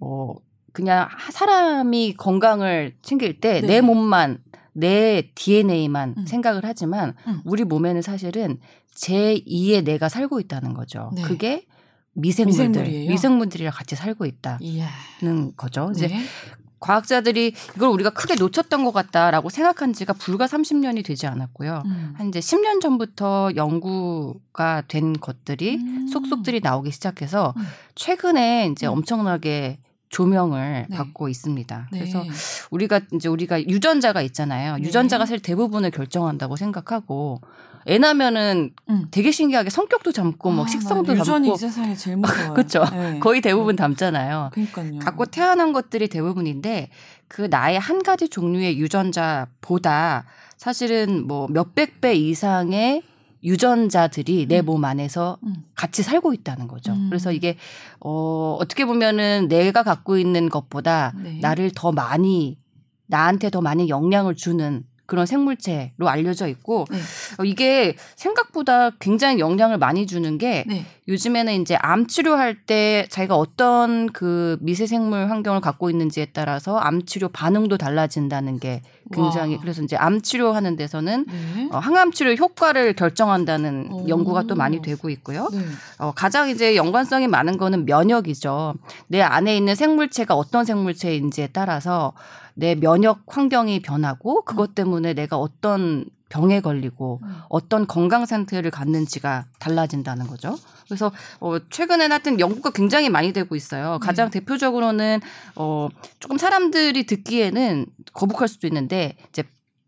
어, 그냥 하- 사람이 건강을 챙길 때 네. 내 몸만, 내 DNA만 음. 생각을 하지만 음. 우리 몸에는 사실은 제2의 내가 살고 있다는 거죠. 네. 그게 미생물들, 미생물이에요? 미생물들이랑 같이 살고 있다는 이야. 거죠. 이제 네. 과학자들이 이걸 우리가 크게 놓쳤던 것 같다라고 생각한 지가 불과 30년이 되지 않았고요. 음. 한 이제 10년 전부터 연구가 된 것들이 음. 속속들이 나오기 시작해서 음. 최근에 이제 음. 엄청나게 조명을 네. 받고 있습니다. 네. 그래서 우리가 이제 우리가 유전자가 있잖아요. 네. 유전자가 사실 대부분을 결정한다고 생각하고 애 낳으면은 음. 되게 신기하게 성격도 담고 아, 뭐 식성도 나 유전이 이 세상에 제일 *laughs* 무서워요. 그쵸. 네. 거의 대부분 담잖아요. 그러니까요. 갖고 태어난 것들이 대부분인데 그 나의 한 가지 종류의 유전자보다 사실은 뭐 몇백 배 이상의 유전자들이 내 음. 몸 안에서 음. 같이 살고 있다는 거죠. 음. 그래서 이게 어 어떻게 보면은 내가 갖고 있는 것보다 네. 나를 더 많이 나한테 더 많이 영향을 주는 그런 생물체로 알려져 있고 네. 어, 이게 생각보다 굉장히 영향을 많이 주는 게 네. 요즘에는 이제 암 치료할 때 자기가 어떤 그 미세 생물 환경을 갖고 있는지에 따라서 암 치료 반응도 달라진다는 게 굉장히 와. 그래서 이제 암 치료하는 데서는 네. 어, 항암 치료 효과를 결정한다는 오. 연구가 또 많이 되고 있고요. 네. 어, 가장 이제 연관성이 많은 거는 면역이죠. 내 안에 있는 생물체가 어떤 생물체인지에 따라서 내 면역 환경이 변하고 그것 때문에 내가 어떤 병에 걸리고 음. 어떤 건강 상태를 갖는지가 달라진다는 거죠. 그래서 어 최근에 하여튼 연구가 굉장히 많이 되고 있어요. 가장 대표적으로는 어 조금 사람들이 듣기에는 거북할 수도 있는데 이제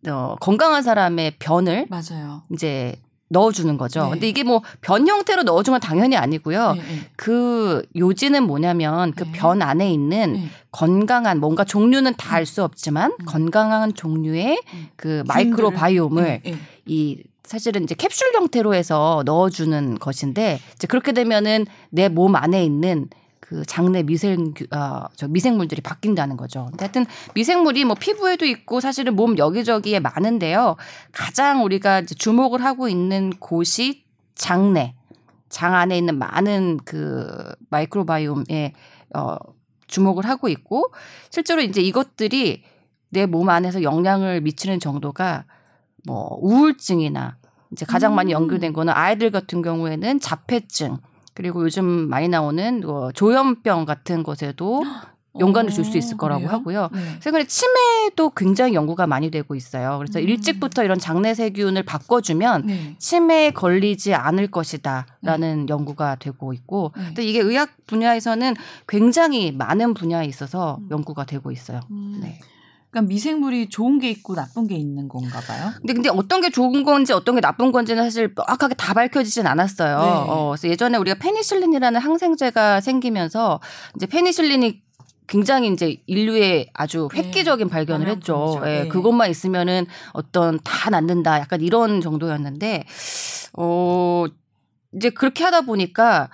어 건강한 사람의 변을 맞아요. 이제 넣어주는 거죠. 네. 근데 이게 뭐 변 형태로 넣어주면 당연히 아니고요. 네, 네. 그 요지는 뭐냐면 그 네. 변 안에 있는 네. 건강한 뭔가 종류는 다 알 수 없지만 음. 건강한 종류의 음. 그 마이크로 바이옴을 네, 네. 이 사실은 이제 캡슐 형태로 해서 넣어주는 것인데 이제 그렇게 되면은 내 몸 안에 있는 그 장내 미생 어저 미생물들이 바뀐다는 거죠. 근데 하여튼 미생물이 뭐 피부에도 있고 사실은 몸 여기저기에 많은데요. 가장 우리가 이제 주목을 하고 있는 곳이 장내 장 안에 있는 많은 그 마이크로바이옴에 어 주목을 하고 있고 실제로 이제 이것들이 내 몸 안에서 영향을 미치는 정도가 뭐 우울증이나 이제 가장 많이 음. 연결된 거는 아이들 같은 경우에는 자폐증 그리고 요즘 많이 나오는 뭐 조현병 같은 것에도 *gasps* 연관을 줄 수 있을 어, 거라고? 하고요. 네. 최근에 치매도 굉장히 연구가 많이 되고 있어요. 그래서 음. 일찍부터 이런 장내 세균을 바꿔주면 네. 치매에 걸리지 않을 것이다라는 연구가 되고 있고, 네. 근데 이게 의학 분야에서는 굉장히 많은 분야에 있어서 음. 연구가 되고 있어요. 음. 네. 그러니까 미생물이 좋은 게 있고 나쁜 게 있는 건가 봐요. 근데 근데 어떤 게 좋은 건지 어떤 게 나쁜 건지는 사실 명확하게 다 밝혀지진 않았어요. 네. 어, 그래서 예전에 우리가 페니실린이라는 항생제가 생기면서 이제 페니실린이 굉장히 이제 인류의 아주 네. 획기적인 발견을 했죠. 예, 네. 그것만 있으면은 어떤 다 낫는다 약간 이런 정도였는데 어 이제 그렇게 하다 보니까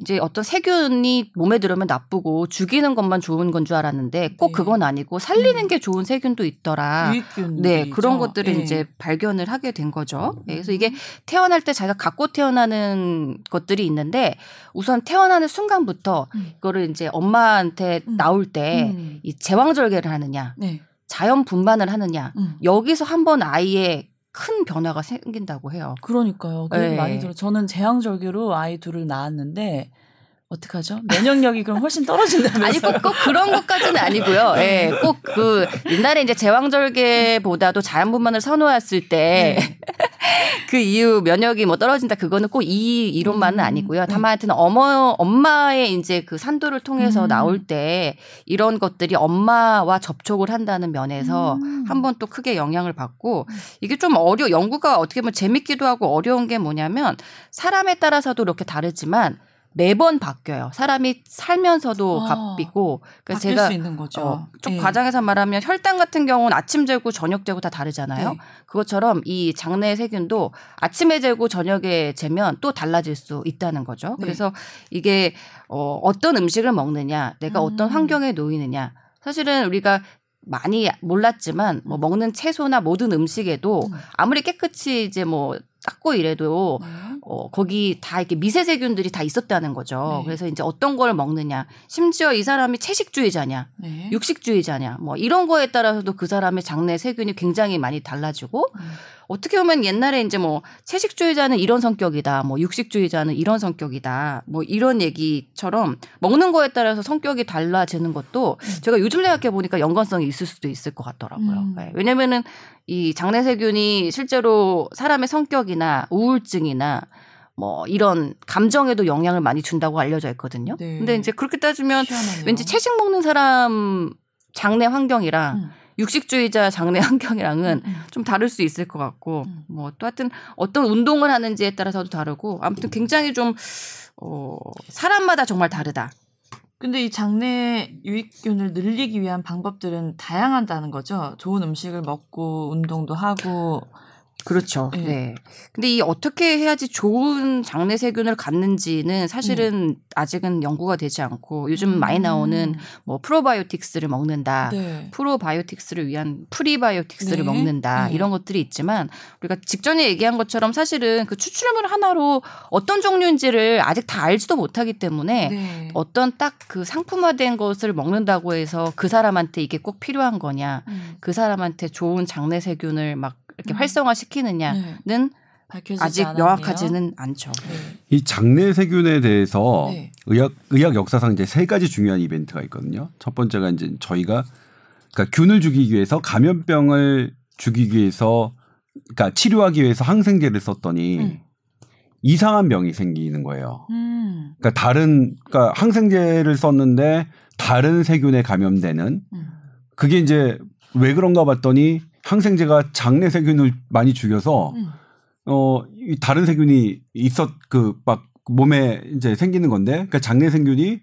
이제 어떤 세균이 몸에 들어오면 나쁘고 죽이는 것만 좋은 건 줄 알았는데 꼭 네. 그건 아니고 살리는 음. 게 좋은 세균도 있더라. 유익균. 네, 그런 것들을 네. 이제 발견을 하게 된 거죠. 네, 그래서 음. 이게 태어날 때 자기가 갖고 태어나는 것들이 있는데 우선 태어나는 순간부터 음. 이거를 이제 엄마한테 음. 나올 때이 음. 제왕절개를 하느냐, 네. 자연 분반을 하느냐, 음. 여기서 한번 아이의 큰 변화가 생긴다고 해요. 그러니까요. 그 네. 많이 들어. 저는 제왕절개로 아이 둘을 낳았는데 어떡하죠? 면역력이 그럼 훨씬 떨어진다면서요? 아니 꼭, 꼭 그런 것까지는 아니고요. *laughs* 예, 꼭그 옛날에 이제 제왕절개보다도 자연분만을 선호했을 때 *laughs* 그 이후 면역이 뭐 떨어진다 그거는 꼭 이 이론만은 음, 아니고요. 네. 다만 하여튼 어머 엄마의 이제 그 산도를 통해서 음. 나올 때 이런 것들이 엄마와 접촉을 한다는 면에서 음. 한번 또 크게 영향을 받고 이게 좀 어려 연구가 어떻게 보면 재밌기도 하고 어려운 게 뭐냐면 사람에 따라서도 이렇게 다르지만 매번 바뀌어요. 사람이 살면서도 아, 바뀌고 그래서 바뀔 제가 수 있는 거죠. 어, 좀 예. 과장해서 말하면 혈당 같은 경우는 아침 재고 저녁 재고 다 다르잖아요. 네. 그것처럼 이 장내 세균도 아침에 재고 저녁에 재면 또 달라질 수 있다는 거죠. 네. 그래서 이게 어, 어떤 음식을 먹느냐, 내가 어떤 음. 환경에 놓이느냐. 사실은 우리가 많이 몰랐지만 뭐 먹는 채소나 모든 음식에도 음. 아무리 깨끗이 이제 뭐 닦고 이래도 네. 어, 거기 다 이렇게 미세 세균들이 다 있었다는 거죠. 네. 그래서 이제 어떤 걸 먹느냐, 심지어 이 사람이 채식주의자냐, 네. 육식주의자냐, 뭐 이런 거에 따라서도 그 사람의 장내 세균이 굉장히 많이 달라지고 음. 어떻게 보면 옛날에 이제 뭐 채식주의자는 이런 성격이다, 뭐 육식주의자는 이런 성격이다, 뭐 이런 얘기처럼 먹는 거에 따라서 성격이 달라지는 것도 제가 요즘 생각해 보니까 연관성이 있을 수도 있을 것 같더라고요. 음. 네, 왜냐면은 이 장내 세균이 실제로 사람의 성격이나 우울증이나 뭐 이런 감정에도 영향을 많이 준다고 알려져 있거든요. 네. 근데 이제 그렇게 따지면 희한하네요. 왠지 채식 먹는 사람 장내 환경이랑 음. 육식주의자 장내 *laughs* 환경이랑은 음, 음. 좀 다를 수 있을 것 같고 음. 뭐또 하여튼 어떤 운동을 하는지에 따라서도 다르고 아무튼 굉장히 좀 어, 사람마다 정말 다르다. 근데 이 장내 유익균을 늘리기 위한 방법들은 다양하다는 거죠. 좋은 음식을 먹고 운동도 하고 그렇죠. 네. 네. 근데 이 어떻게 해야지 좋은 장내 세균을 갖는지는 사실은 아직은 연구가 되지 않고 요즘 많이 나오는 뭐 프로바이오틱스를 먹는다. 음. 네. 프로바이오틱스를 위한 프리바이오틱스를 네. 먹는다 네. 이런 것들이 있지만 우리가 직전에 얘기한 것처럼 사실은 그 추출물 하나로 어떤 종류인지를 아직 다 알지도 못하기 때문에 네. 어떤 딱 그 상품화된 것을 먹는다고 해서 그 사람한테 이게 꼭 필요한 거냐 음. 그 사람한테 좋은 장내 세균을 막 이렇게 음. 활성화시키느냐는 네. 아직 않았네요. 명확하지는 않죠. 네. 이 장내 세균에 대해서 네. 의학 의학 역사상 이제 세 가지 중요한 이벤트가 있거든요. 첫 번째가 이제 저희가 그러니까 균을 죽이기 위해서 감염병을 죽이기 위해서 그러니까 치료하기 위해서 항생제를 썼더니 음. 이상한 병이 생기는 거예요. 음. 그러니까 다른 그러니까 항생제를 썼는데 다른 세균에 감염되는 음. 그게 이제 왜 그런가 봤더니 항생제가 장내 세균을 많이 죽여서 음. 어, 이 다른 세균이 있었, 그, 막, 몸에 이제 생기는 건데, 그러니까 장내 세균이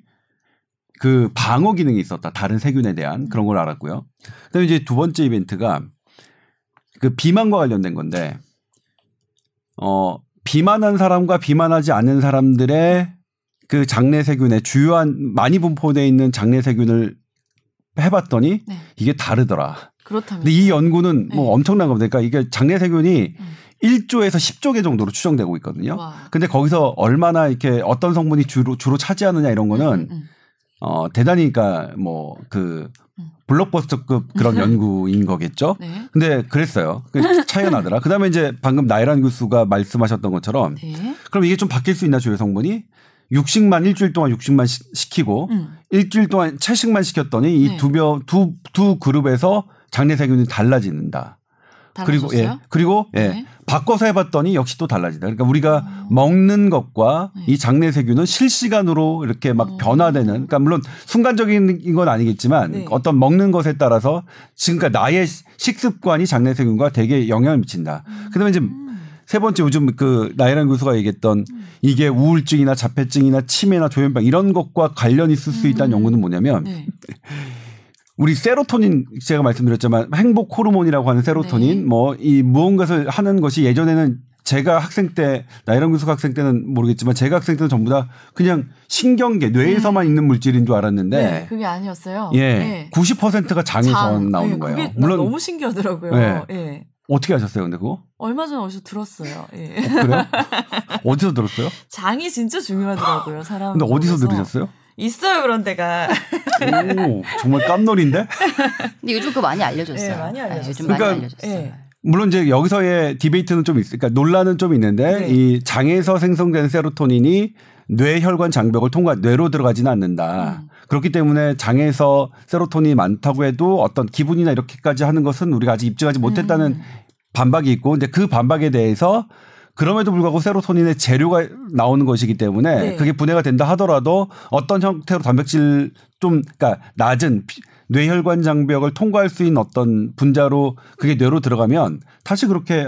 그 방어 기능이 있었다. 다른 세균에 대한 그런 걸 알았고요. 그 다음에 이제 두 번째 이벤트가 그 비만과 관련된 건데, 어, 비만한 사람과 비만하지 않은 사람들의 그 장내 세균의 주요한, 많이 분포되어 있는 장내 세균을 해봤더니 네. 이게 다르더라. 그렇다면. 근데 이 연구는 뭐 네. 엄청난 겁니다. 그러니까 이게 장내 세균이 음. 1조에서 10조 개 정도로 추정되고 있거든요. 와. 근데 거기서 얼마나 이렇게 어떤 성분이 주로 주로 차지하느냐 이런 거는 음, 음, 어 대단히 그러니까 뭐그 음. 블록버스터급 그런 *laughs* 연구인 거겠죠. 음. 네. 근데 그랬어요. 그 차이가 나더라. 그다음에 이제 방금 나이란 교수가 말씀하셨던 것처럼 네. 그럼 이게 좀 바뀔 수 있나 주요 성분이 육식만 일주일 동안 육식만 시, 시키고 음. 일주일 동안 채식만 시켰더니 네. 이 두두두 두 그룹에서 장내 세균이 달라지는다. 그리고 예 달라졌어요? 그리고 예 네. 바꿔서 해봤더니 역시 또 달라진다. 그러니까 우리가 어. 먹는 것과 네. 이 장내 세균은 실시간으로 이렇게 막 어. 변화되는. 그러니까 물론 순간적인 건 아니겠지만 네. 어떤 먹는 것에 따라서 지금까 그러니까 나의 식습관이 장내 세균과 되게 영향을 미친다. 그다음에 이제 음. 세 번째 요즘 그 나이란 교수가 얘기했던 이게 우울증이나 자폐증이나 치매나 조현병 이런 것과 관련이 있을 수 있다는 음. 연구는 뭐냐면 네. *laughs* 우리 세로토닌 제가 말씀드렸지만 행복 호르몬이라고 하는 세로토닌 네. 뭐이 무언가를 하는 것이 예전에는 제가 학생 때 나이런 교수 학생 때는 모르겠지만 제가 학생 때는 전부 다 그냥 신경계 뇌에서만 있는 물질인 줄 알았는데 네, 그게 아니었어요. 예 네. 90%가 장에서 장. 나오는 네, 거예요. 물론 너무 신기하더라고요. 네. 예. 어떻게 하셨어요, 근데 그거? 얼마 전에 어디서 들었어요. 예. 그래요? 어디서 들었어요? *laughs* 장이 진짜 중요하더라고요. 사람. 근데 어디서. 들으셨어요? 있어요 그런 데가. 오, 정말 깜놀인데? 근데 요즘 그거 많이 알려졌어요. 네, 많이 알려졌어요. 요즘 많이 그러니까 알려졌어요. 예. 물론 이제 여기서의 디베이트는 좀 있, 그러니까 논란은 좀 있는데 네. 이 장에서 생성된 세로토닌이 뇌 혈관 장벽을 통과 뇌로 들어가지는 않는다. 음. 그렇기 때문에 장에서 세로토닌이 많다고 해도 어떤 기분이나 이렇게까지 하는 것은 우리가 아직 입증하지 못했다는 음. 반박이 있고 근데 그 반박에 대해서 그럼에도 불구하고 세로토닌의 재료가 나오는 것이기 때문에 네. 그게 분해가 된다 하더라도 어떤 형태로 단백질 좀 그러니까 낮은 피- 뇌혈관 장벽을 통과할 수 있는 어떤 분자로 그게 뇌로 들어가면 다시 그렇게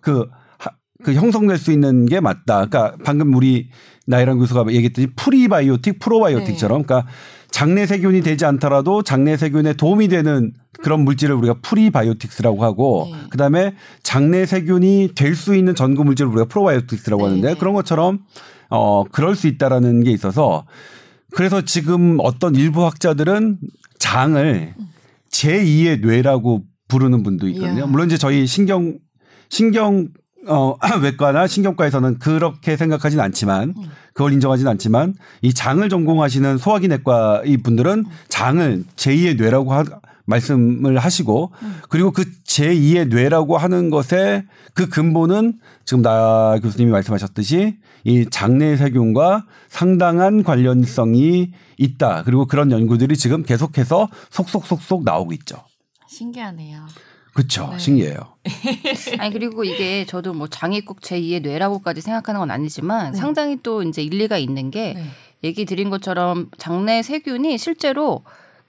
그, 하- 그 형성될 수 있는 게 맞다. 그러니까 방금 우리 나이란 교수가 얘기했듯이 prebiotic, probiotic처럼 그러니까 장내 세균이 되지 않더라도 장내 세균에 도움이 되는 그런 물질을 우리가 prebiotics라고 하고 네. 그다음에 장내 세균이 될 수 있는 전구 물질을 우리가 probiotics라고 네. 하는데 그런 것처럼 어 그럴 수 있다라는 게 있어서 그래서 지금 어떤 일부 학자들은 장을 제2의 뇌라고 부르는 분도 있거든요. 물론 이제 저희 신경 신경 어 *clears throat* 외과나 신경과에서는 그렇게 생각하진 않지만 그걸 인정하진 않지만 이 장을 전공하시는 소화기 내과 이 분들은 장을 제2의 뇌라고 하, 말씀을 하시고 그리고 그 제2의 뇌라고 하는 것의 그 근본은 지금 나 교수님이 말씀하셨듯이 이 장내 세균과 상당한 관련성이 있다. 그리고 그런 연구들이 지금 계속해서 속속속속 나오고 있죠. 신기하네요. 그렇죠. 네. 신기해요. 아니 그리고 이게 저도 뭐꼭 제2의 뇌라고까지 생각하는 건 아니지만 네. 상당히 또 이제 일리가 있는 게 네. 얘기 드린 것처럼 장내 세균이 실제로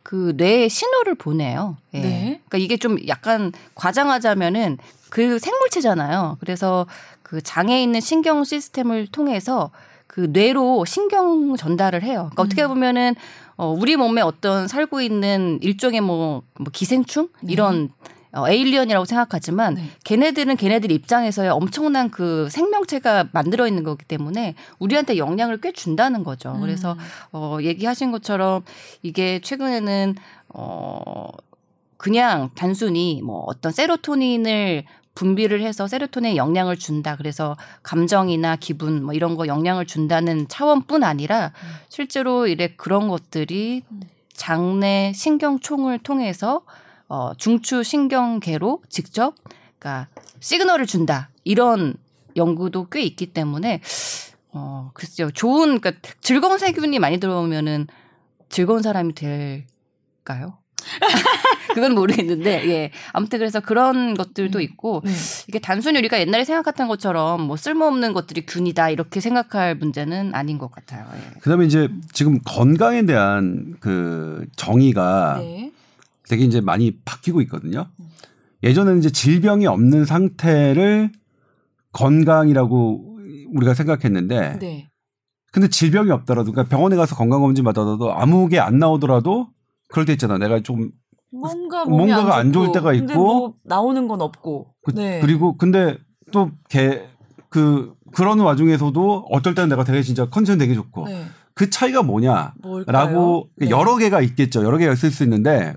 그 뇌에 신호를 보내요. 예. 네. 그러니까 이게 좀 약간 과장하자면은 그 생물체잖아요. 그래서 그 장에 있는 신경 시스템을 통해서 그 뇌로 신경 전달을 해요. 그러니까 어떻게 음. 보면은 어 우리 몸에 어떤 살고 있는 일종의 뭐, 뭐 기생충 네. 이런 어, 에일리언이라고 생각하지만 네. 걔네들은 걔네들 입장에서의 엄청난 그 생명체가 만들어 있는 거기 때문에 우리한테 영향을 꽤 준다는 거죠. 음. 그래서 어 얘기하신 것처럼 이게 최근에는 어 그냥 단순히 뭐 어떤 세로토닌을 분비를 해서 세로토닌에 영향을 준다. 그래서 감정이나 기분 뭐 이런 거 영향을 준다는 차원뿐 아니라 실제로 이래 그런 것들이 장내 신경총을 통해서 어 중추 신경계로 직접 그러니까 시그널을 준다. 이런 연구도 꽤 있기 때문에 어 글쎄요. 좋은 그러니까 즐거운 세균이 많이 들어오면은 즐거운 사람이 될까요? *laughs* 그건 모르겠는데 예 아무튼 그래서 그런 것들도 있고 네. 이게 단순히 우리가 옛날에 생각했던 것처럼 뭐 쓸모없는 것들이 균이다 이렇게 생각할 문제는 아닌 것 같아요. 예. 그다음에 이제 지금 건강에 대한 그 정의가 네. 되게 이제 많이 바뀌고 있거든요. 예전에는 이제 질병이 없는 상태를 건강이라고 우리가 생각했는데 네. 근데 질병이 없더라도 그러니까 병원에 가서 건강검진 받아도 아무 게 안 나오더라도 그럴 때 있잖아. 내가 좀 뭔가 뭔가가 안 좋을 좋고, 때가 있고. 뭐 나오는 건 없고. 그, 네. 리고 근데 또개그 그런 와중에서도 어떨 때는 내가 되게 진짜 컨디션 되게 좋고 네. 그 차이가 뭐냐라고 뭘까요? 네. 여러 개가 있겠죠. 여러 개가 있을 수 있는데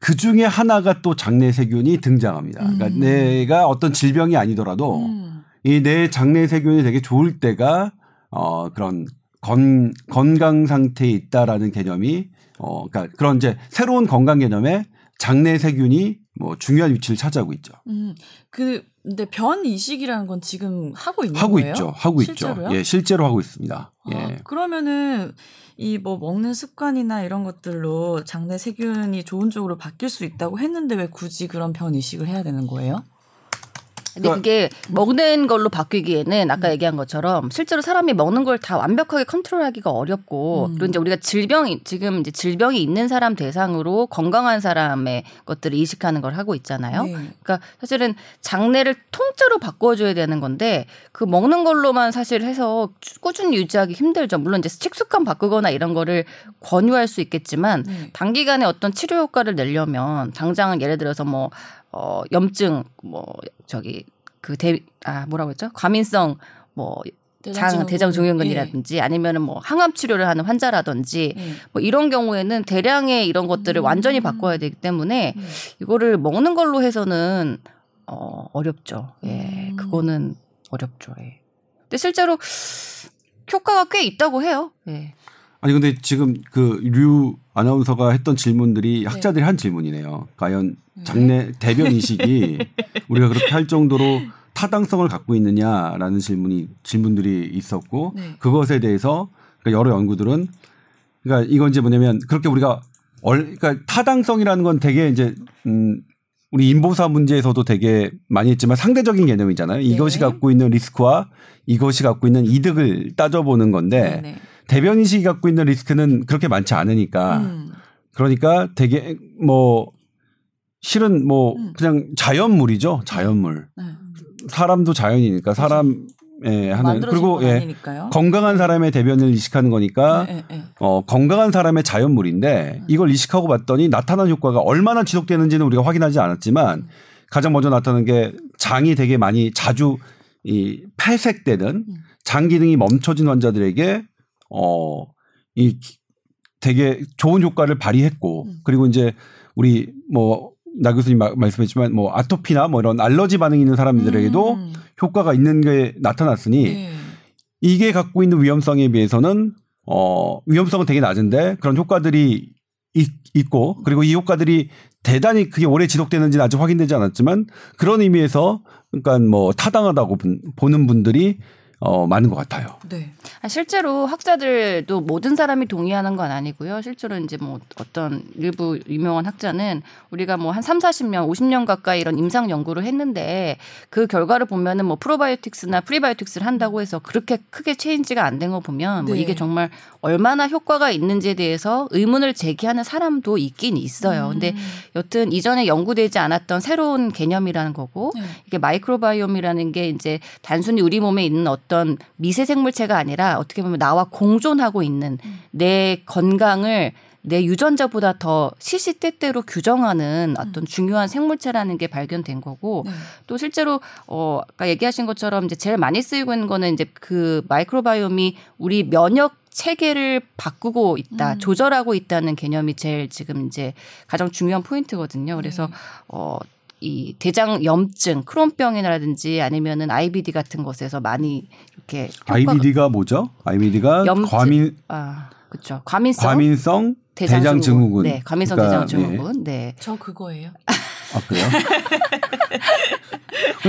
그 중에 하나가 또 장내 세균이 등장합니다. 그러니까 음. 내가 어떤 질병이 아니더라도 음. 이내 장내 세균이 되게 좋을 때가 어 그런 건 건강 상태에 있다라는 개념이 어 그러니까 그런 이제 새로운 건강 개념에 장내 세균이 뭐 중요한 위치를 차지하고 있죠. 음. 그 근데 변 이식이라는 건 지금 하고 있는 하고 거예요? 있죠. 하고 실제로요? 있죠. 예, 실제로 하고 있습니다. 아, 예. 그러면은 이 뭐 먹는 습관이나 이런 것들로 장내 세균이 좋은 쪽으로 바뀔 수 있다고 했는데 왜 굳이 그런 변 이식을 해야 되는 거예요? 근데 그게 먹는 걸로 바뀌기에는 아까 얘기한 것처럼 실제로 사람이 먹는 걸 다 완벽하게 컨트롤하기가 어렵고 음. 그리고 이제 우리가 질병이 지금 이제 질병이 있는 사람 대상으로 건강한 사람의 것들을 이식하는 걸 하고 있잖아요. 네. 그러니까 사실은 장내를 통째로 바꿔줘야 되는 건데 그 먹는 걸로만 사실 해서 꾸준히 유지하기 힘들죠. 물론 이제 식습관 바꾸거나 이런 거를 권유할 수 있겠지만 네. 단기간에 어떤 치료 효과를 내려면 당장 예를 들어서 뭐 어, 염증 뭐 저기 그대아 뭐라고 했죠? 과민성 뭐 장 대장 종양근이라든지 아니면은 뭐 항암 치료를 하는 환자라든지 예. 예. 뭐 이런 경우에는 대량의 이런 것들을 음. 완전히 바꿔야 되기 때문에 음. 이거를 먹는 걸로 해서는 어 어렵죠. 예. 음. 그거는 어렵죠. 예. 근데 실제로 효과가 꽤 있다고 해요. 예. 아니 근데 지금 그 류 아나운서가 했던 네. 질문들이 학자들이 한 질문이네요. 과연 장내 대변 *laughs* 이식이 우리가 그렇게 할 정도로 타당성을 갖고 있느냐라는 질문이 질문들이 있었고 네. 그것에 대해서 그러니까 여러 연구들은 그러니까 이건 이제 뭐냐면 그렇게 우리가 얼 그러니까 타당성이라는 건 되게 이제 음 우리 인보사 문제에서도 되게 많이 했지만 상대적인 개념이잖아요. 이것이 갖고 있는 리스크와 이것이 갖고 있는 이득을 따져보는 건데. 대변 인식이 갖고 있는 리스크는 그렇게 많지 않으니까 음. 그러니까 되게 뭐 실은 뭐 음. 그냥 자연물이죠. 자연물. 네. 사람도 자연이니까 사람의 하는 만들어진 그리고 건 예. 아니니까요. 건강한 사람의 대변을 이식하는 거니까 네, 네, 네. 어 건강한 사람의 자연물인데 이걸 이식하고 봤더니 나타난 효과가 얼마나 지속되는지는 우리가 확인하지 않았지만 가장 먼저 나타난 게 장이 되게 많이 자주 이 폐색되는 장 기능이 멈춰진 환자들에게 어 이 되게 좋은 효과를 발휘했고 그리고 이제 우리 뭐 나 교수님 마- 말씀했지만 뭐 아토피나 뭐 이런 알러지 반응이 있는 사람들에게도 음. 효과가 있는 게 나타났으니 네. 이게 갖고 있는 위험성에 비해서는 어 위험성은 되게 낮은데 그런 효과들이 있, 있고 그리고 이 효과들이 대단히 그게 오래 지속되는지는 아직 확인되지 않았지만 그런 의미에서 그러니까 뭐 타당하다고 분- 보는 분들이 어 많은 것 같아요. 네. 아, 실제로 학자들도 모든 사람이 동의하는 건 아니고요. 실제로 이제 뭐 어떤 일부 유명한 학자는 우리가 뭐한 3, 40년, 50년 가까이 이런 임상 연구를 했는데 그 결과를 보면은 뭐 probiotics나 prebiotics를 한다고 해서 그렇게 크게 change가 안 된 거 보면 뭐 네. 이게 정말 얼마나 효과가 있는지에 대해서 의문을 제기하는 사람도 있긴 있어요. 근데 여튼 이전에 연구되지 않았던 새로운 개념이라는 거고 네. 이게 microbiome이라는 게 이제 단순히 우리 몸에 있는 어떤 미세 생물체가 아니라 어떻게 보면 나와 공존하고 있는 내 건강을 내 유전자보다 더 시시때때로 규정하는 어떤 중요한 생물체라는 게 발견된 거고 네. 또 실제로 어 아까 얘기하신 것처럼 이제 제일 많이 쓰이고 있는 거는 이제 그 microbiome이 우리 면역 체계를 바꾸고 있다, 음. 조절하고 있다는 개념이 제일 지금 이제 가장 중요한 포인트거든요. 그래서 네. 어, 이 대장 염증, 크론병이라든지 아니면은 IBD 같은 것에서 많이 이렇게 IBD가 뭐죠? IBD가 염증. 과민 아, 그렇죠. 과민성 과민성 대장, 증후군. 네, 과민성 그러니까, 대장 증후군. 네. 저 그거예요. 아 그래요?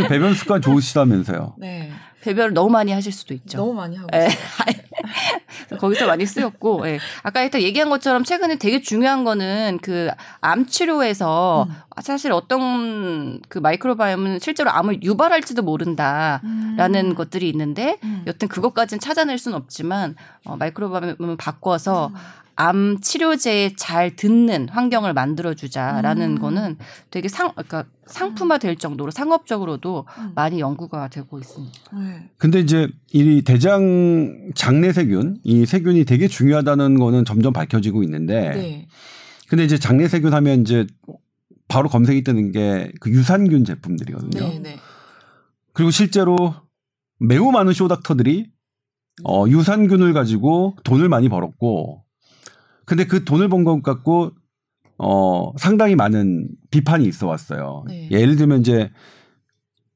배변 습관 좋으시다면서요? 네. 배변을 너무 많이 하실 수도 있죠. 너무 많이 하고 예. 있어요. *laughs* 거기서 많이 쓰였고, 예. 아까 일단 얘기한 것처럼 최근에 되게 중요한 거는 그 암 치료에서 음. 사실 어떤 그 microbiome은 실제로 암을 유발할지도 모른다라는 음. 것들이 있는데 음. 여튼 그것까지는 찾아낼 수는 없지만 어, 마이크로바이옴을 바꿔서 음. 암 치료제에 잘 듣는 환경을 만들어 주자라는 음. 거는 되게 상 그러니까 상품화 될 정도로 상업적으로도 음. 많이 연구가 되고 있습니다. 네. 근데 이제 이 대장 장내 세균, 이 세균이 되게 중요하다는 거는 점점 밝혀지고 있는데, 네. 근데 이제 장내 세균 하면 이제 바로 검색이 뜨는 게 그 유산균 제품들이거든요. 네. 네. 그리고 실제로 매우 많은 쇼닥터들이 어, 유산균을 가지고 돈을 많이 벌었고, 근데 그 돈을 번 것 갖고 어, 상당히 많은 비판이 있어 왔어요. 네. 예를 들면 이제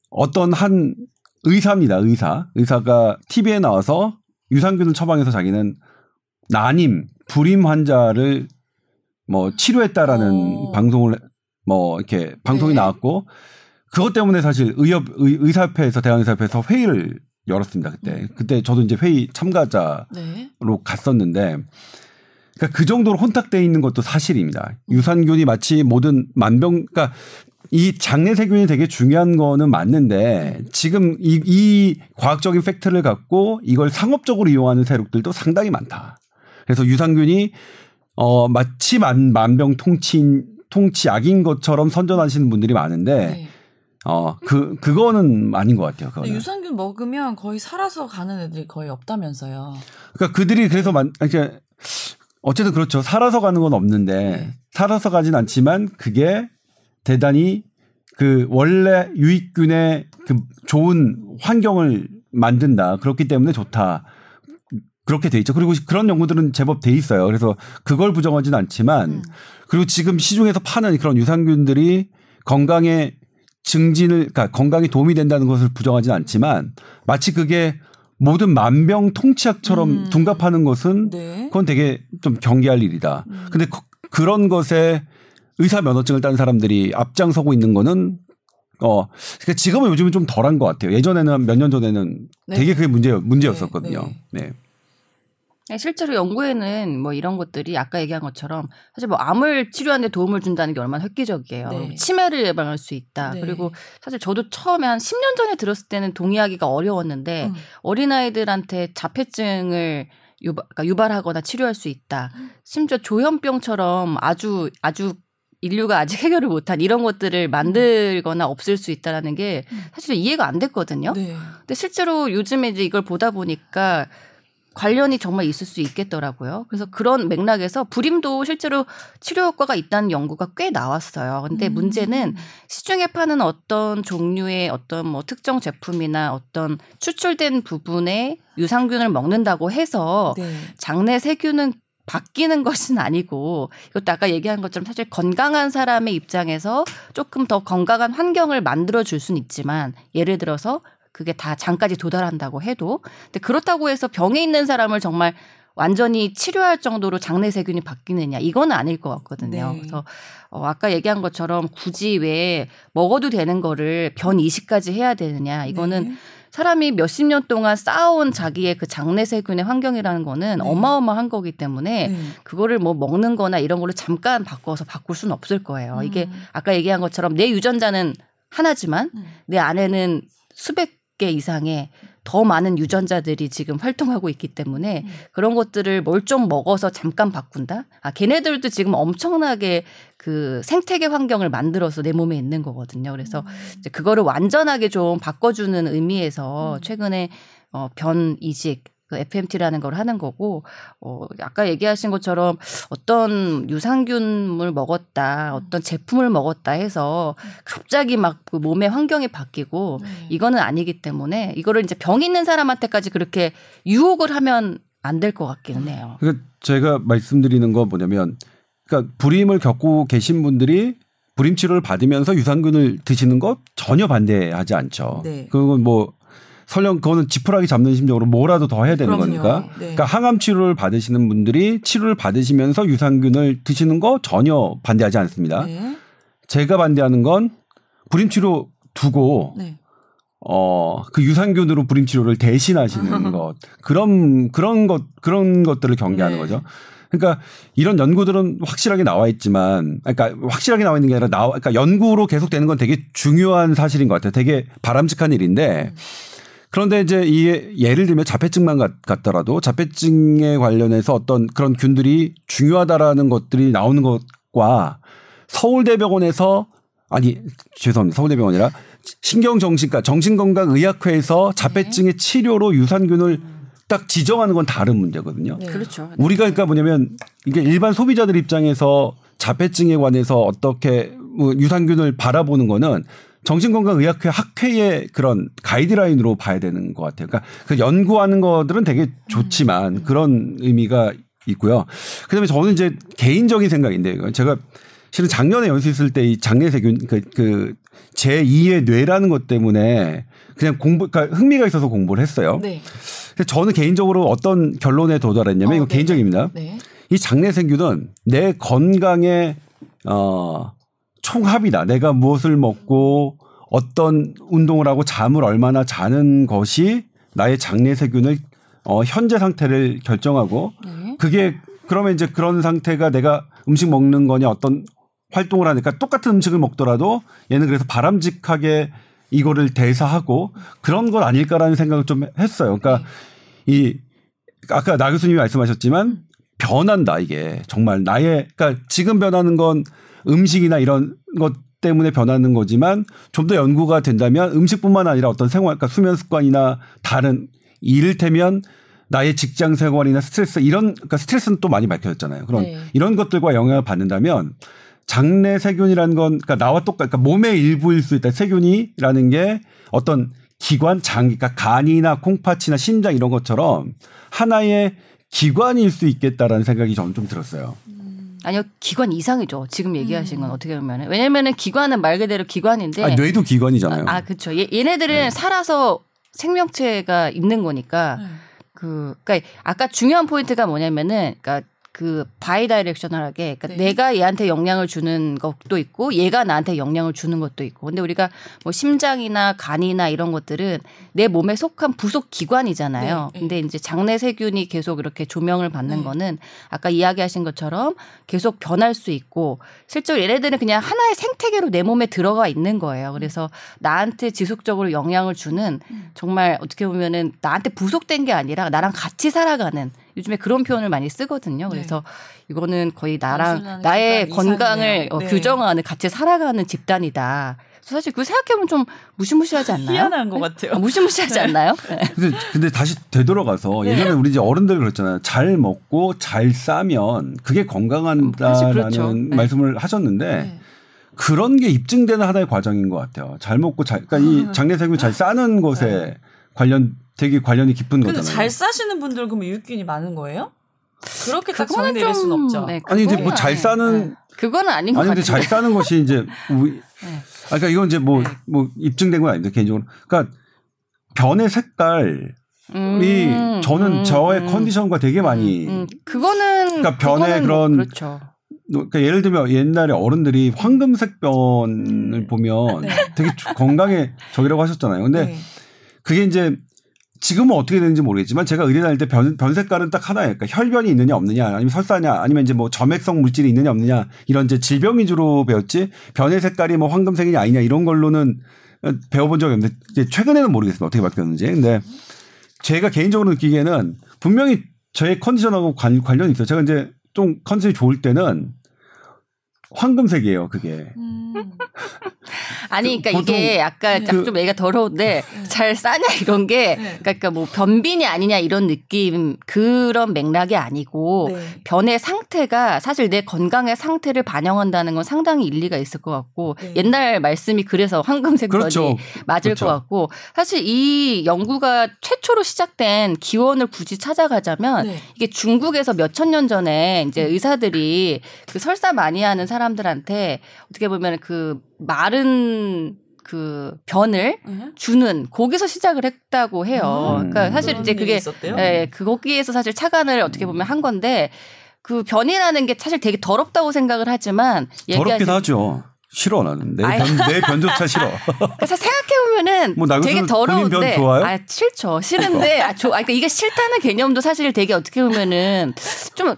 어떤 한 의사입니다. 의사. 의사가 TV에 나와서 유산균을 처방해서 자기는 난임, 불임 환자를 뭐 치료했다라는 어. 방송을 뭐 이렇게 방송이 네. 나왔고 그것 때문에 사실 의협 의, 의사협회에서 대한의사협회에서 회의를 열었습니다. 그때. 음. 그때 저도 이제 회의 참가자 네. 로 갔었는데 그러니까 그 정도로 혼탁돼 있는 것도 사실입니다. 유산균이 마치 모든 만병 그러니까 이 장내 세균이 되게 중요한 거는 맞는데 지금 이, 이 과학적인 팩트를 갖고 이걸 상업적으로 이용하는 세력들도 상당히 많다. 그래서 유산균이 어 마치 만, 만병 통치인 통치약인 것처럼 선전하시는 분들이 많은데 네. 어 그 그거는 아닌 것 같아요. 그거는. 유산균 먹으면 거의 살아서 가는 애들이 거의 없다면서요. 그러니까 그들이 그래서 만 그러니까 어쨌든 그렇죠. 살아서 가는 건 없는데 네. 살아서 가진 않지만 그게 대단히 그 원래 유익균의 그 좋은 환경을 만든다. 그렇기 때문에 좋다. 그렇게 돼 있죠. 그리고 그런 연구들은 제법 돼 있어요. 그래서 그걸 부정하지는 않지만 음. 그리고 지금 시중에서 파는 그런 유산균들이 건강에 증진을 그러니까 건강에 도움이 된다는 것을 부정하지는 않지만 마치 그게 모든 만병 통치약처럼 음. 둔갑하는 것은 네. 그건 되게 좀 경계할 일이다. 음. 근데 그, 그런 것에 의사 면허증을 딴 사람들이 앞장서고 있는 거는 어 그러니까 지금은 요즘은 좀 덜한 것 같아요. 예전에는 몇 년 전에는 네. 되게 그게 문제 문제였었거든요. 네, 네. 네, 실제로 연구에는 뭐 이런 것들이 아까 얘기한 것처럼 사실 뭐 암을 치료하는데 도움을 준다는 게 얼마나 획기적이에요. 네. 치매를 예방할 수 있다. 네. 그리고 사실 저도 처음에 한 10년 전에 들었을 때는 동의하기가 어려웠는데 음. 어린아이들한테 자폐증을 유발, 그러니까 유발하거나 치료할 수 있다. 심지어 조현병처럼 아주 아주 인류가 아직 *laughs* 해결을 못한 이런 것들을 만들거나 없앨 수 있다라는 게 음. 사실 이해가 안 됐거든요. 네. 근데 실제로 요즘에 이제 이걸 보다 보니까 관련이 정말 있을 수 있겠더라고요. 그래서 그런 맥락에서 불임도 실제로 치료 효과가 있다는 연구가 꽤 나왔어요. 근데 음. 문제는 시중에 파는 어떤 종류의 어떤 뭐 특정 제품이나 어떤 추출된 부분에 유산균을 먹는다고 해서 네. 장내 세균은 바뀌는 *laughs* 것은 아니고 이것도 아까 얘기한 것처럼 사실 건강한 사람의 입장에서 조금 더 건강한 환경을 만들어 줄 수는 있지만 예를 들어서 그게 다 장까지 도달한다고 해도 근데 그렇다고 해서 병에 있는 사람을 정말 완전히 치료할 정도로 장내 세균이 바뀌느냐 이건 아닐 것 같거든요. 네. 그래서 어 아까 얘기한 것처럼 굳이 왜 먹어도 되는 거를 변 이식까지 해야 되느냐 이거는 네. 사람이 몇십 년 동안 쌓아온 자기의 그 장내 세균의 환경이라는 거는 네. 어마어마한 거기 때문에 네. 그거를 뭐 먹는 거나 이런 걸로 잠깐 바꿔서 바꿀 수는 없을 거예요. 이게 음. 아까 얘기한 것처럼 내 유전자는 하나지만 음. 내 안에는 수백 개 이상의 더 많은 유전자들이 지금 활동하고 있기 때문에 음. 그런 것들을 뭘 좀 먹어서 잠깐 바꾼다? 아, 걔네들도 지금 엄청나게 그 생태계 환경을 만들어서 내 몸에 있는 거거든요. 그래서 음. 이제 그거를 완전하게 좀 바꿔주는 의미에서 음. 최근에 어, 변 이식 그 FMT라는 걸 하는 거고 어 아까 얘기하신 것처럼 어떤 유산균을 먹었다 음. 어떤 제품을 먹었다 해서 갑자기 막 그 몸의 환경이 바뀌고 네. 이거는 아니기 때문에 이거를 이제 병 있는 사람한테까지 그렇게 유혹을 하면 안 될 것 같기는 해요. 그러니까 제가 말씀드리는 건 뭐냐면 그러니까 불임을 겪고 계신 분들이 불임 치료를 받으면서 유산균을 드시는 것 전혀 반대하지 않죠. 네. 그건 뭐 설령 그거는 지푸라기 잡는 심정으로 뭐라도 더 해야 되는 그럼요. 거니까. 네. 그러니까 항암 치료를 받으시는 분들이 치료를 받으시면서 유산균을 드시는 거 전혀 반대하지 않습니다. 네. 제가 반대하는 건 불임 치료 두고 네. 어, 그 유산균으로 불임 치료를 대신하시는 *laughs* 것. 그런, 그런 것, 그런 것들을 경계하는 네. 거죠. 그러니까 이런 연구들은 확실하게 나와 있지만, 그러니까 확실하게 나와 있는 게 아니라 나와, 그러니까 연구로 계속 되는 건 되게 중요한 사실인 것 같아요. 되게 바람직한 일인데, 그런데 이제 이 예를 들면 자폐증만 같- 같더라도 자폐증에 관련해서 어떤 그런 균들이 중요하다라는 것들이 나오는 것과 서울대병원에서 아니 죄송합니다 서울대병원이라 신경정신과 정신건강의학회에서 자폐증의 치료로 유산균을 딱 지정하는 건 다른 문제거든요. 네. 그렇죠. 우리가 그러니까 뭐냐면 이게 일반 소비자들 입장에서 자폐증에 관해서 어떻게 뭐 유산균을 바라보는 거는 정신건강의학회 학회의 그런 가이드라인으로 봐야 되는 것 같아요. 그러니까 그 연구하는 것들은 되게 좋지만 그런 의미가 있고요. 그다음에 저는 이제 개인적인 생각인데 이건 제가 실은 작년에 연수 있을 때 이 장내세균 그, 그 제2의 뇌라는 것 때문에 그냥 공부 그러니까 흥미가 있어서 공부를 했어요. 네. 근데 저는 개인적으로 어떤 결론에 도달했냐면 어, 이거 네. 개인적입니다. 네. 이 장내세균은 내 건강의 어 총합이다. 내가 무엇을 먹고 어떤 운동을 하고 잠을 얼마나 자는 것이 나의 장내 세균의 어 현재 상태를 결정하고 네. 그게 그러면 이제 그런 상태가 내가 음식 먹는 거냐 어떤 활동을 하니까 똑같은 음식을 먹더라도 얘는 그래서 바람직하게 이거를 대사하고 그런 건 아닐까라는 생각을 좀 했어요. 그러니까 이 아까 나 교수님이 말씀하셨지만 변한다 이게 정말 나의 그러니까 지금 변하는 건 음식이나 이런 것 때문에 변하는 거지만 좀 더 연구가 된다면 음식뿐만 아니라 어떤 생활 그러니까 수면 습관이나 다른 이를테면 나의 직장 생활이나 스트레스 이런 그러니까 스트레스는 또 많이 밝혀졌잖아요. 그런 네. 이런 것들과 영향을 받는다면 장내 세균이라는 건 그러니까 나와 똑같 그러니까 몸의 일부일 수 있다. 세균이라는 게 어떤 기관 장 그러니까 간이나 콩팥이나 심장 이런 것처럼 하나의 기관일 수 있겠다라는 생각이 저는 좀 들었어요. 아니요 기관 이상이죠. 지금 얘기하신 음. 건 어떻게 보면 왜냐면은 기관은 말 그대로 기관인데 아, 뇌도 기관이잖아요. 아, 그렇죠. 얘, 얘네들은 살아서 생명체가 있는 거니까 네. 그 그러니까 아까 중요한 포인트가 뭐냐면은 그러니까 그 바이다이렉셔널하게 그러니까 네. 내가 얘한테 영향을 주는 것도 있고 얘가 나한테 영향을 주는 것도 있고 근데 우리가 뭐 심장이나 간이나 이런 것들은 내 몸에 속한 부속 기관이잖아요. 네, 네. 근데 이제 장내 세균이 계속 이렇게 조명을 받는 네. 거는 아까 이야기하신 것처럼 계속 변할 수 있고 실제로 얘네들은 그냥 하나의 생태계로 내 몸에 들어가 있는 거예요. 그래서 나한테 지속적으로 영향을 주는 음. 정말 어떻게 보면은 나한테 부속된 게 아니라 나랑 같이 살아가는 요즘에 그런 표현을 많이 쓰거든요. 그래서 이거는 거의 나랑 나의 건강을 이상이네요. 어, 네. 규정하는 같이 살아가는 집단이다. 그래서 사실 그 생각해보면 좀 무시무시하지 않나요? 희한한 것 네? 같아요. 어, 무시무시하지 네. 않나요? *laughs* 네. 근데, 근데 다시 되돌아가서 예전에 우리 이제 어른들 그랬잖아요. 잘 먹고 잘 싸면 그게 사실 건강하다라는 그렇죠. 네. 말씀을 하셨는데 네. 그런 게 입증되는 하나의 과정인 것 같아요. 잘 먹고 잘, 그러니까 이 장내세균 잘 싸는 것에 관련 되게 관련이 깊은 네. 근데 거잖아요. 잘 싸시는 분들 그러면 유익균이 많은 거예요? 그렇게 딱 수는 좀- 없죠. 네, 아니 이제 그거는 뭐잘 아니- 싸는 네. 그거는 아닌 것 아니 같아요. 근데 잘 싸는 것이 이제 *laughs* 우리 네. 아 그러니까 이건 이제 뭐 네. 뭐 입증된 건 아닌데 개인적으로 그러니까 변의 색깔 음, 이 저는 음, 저의 음, 컨디션과 되게 많이 음, 그거는 그러니까 변의 그거는 뭐 그런 그렇죠. 그러니까 예를 들면 옛날에 어른들이 황금색 변을 음. 보면 네. 되게 주- 건강에 적이라고 하셨잖아요. 근데 네. 그게 이제 지금은 어떻게 되는지 모르겠지만 제가 의대 다닐 때 변, 변 색깔은 딱 하나예요. 그러니까 혈변이 있느냐 없느냐 아니면 설사냐 아니면 이제 뭐 점액성 물질이 있느냐 없느냐 이런 이제 질병 위주로 배웠지 변의 색깔이 뭐 황금색이냐 아니냐 이런 걸로는 배워본 적이 없는데 이제 최근에는 모르겠습니다. 어떻게 바뀌었는지. 근데 제가 개인적으로 느끼기에는 분명히 저의 컨디션하고 관, 관련이 있어요. 제가 이제 좀 컨디션이 좋을 때는 황금색이에요. 그게. 음. 아니, 그러니까 보통 이게 아까 그- 좀 얘기가 더러운데 잘 싸냐 이런 게 네. 그러니까 뭐 변빈이 아니냐 이런 느낌 그런 맥락이 아니고 네. 변의 상태가 사실 내 건강의 상태를 반영한다는 건 상당히 일리가 있을 것 같고 네. 옛날 말씀이 그래서 황금색 그렇죠. 변이 맞을 그렇죠. 것 같고 사실 이 연구가 최초로 시작된 기원을 굳이 찾아가자면 네. 이게 중국에서 몇 천 년 전에 이제 의사들이 그 설사 많이 하는 사람들한테 어떻게 보면 그 마른 그 변을 네. 주는 거기서 시작을 했다고 해요. 음. 그러니까 사실 이제 그게? 예, 그 거기에서 사실 차관을 어떻게 보면 한 건데 그 변이라는 게 사실 되게 더럽다고 생각을 하지만 더럽긴 하죠. 싫어 나는 내. 변 내 변조차 싫어. *laughs* 그래서 생각해 보면은 뭐 되게 더러운데 변 좋아요? 아 싫죠 싫은데 아, 조, 아 그러니까 이게 싫다는 개념도 사실 되게 어떻게 보면은 좀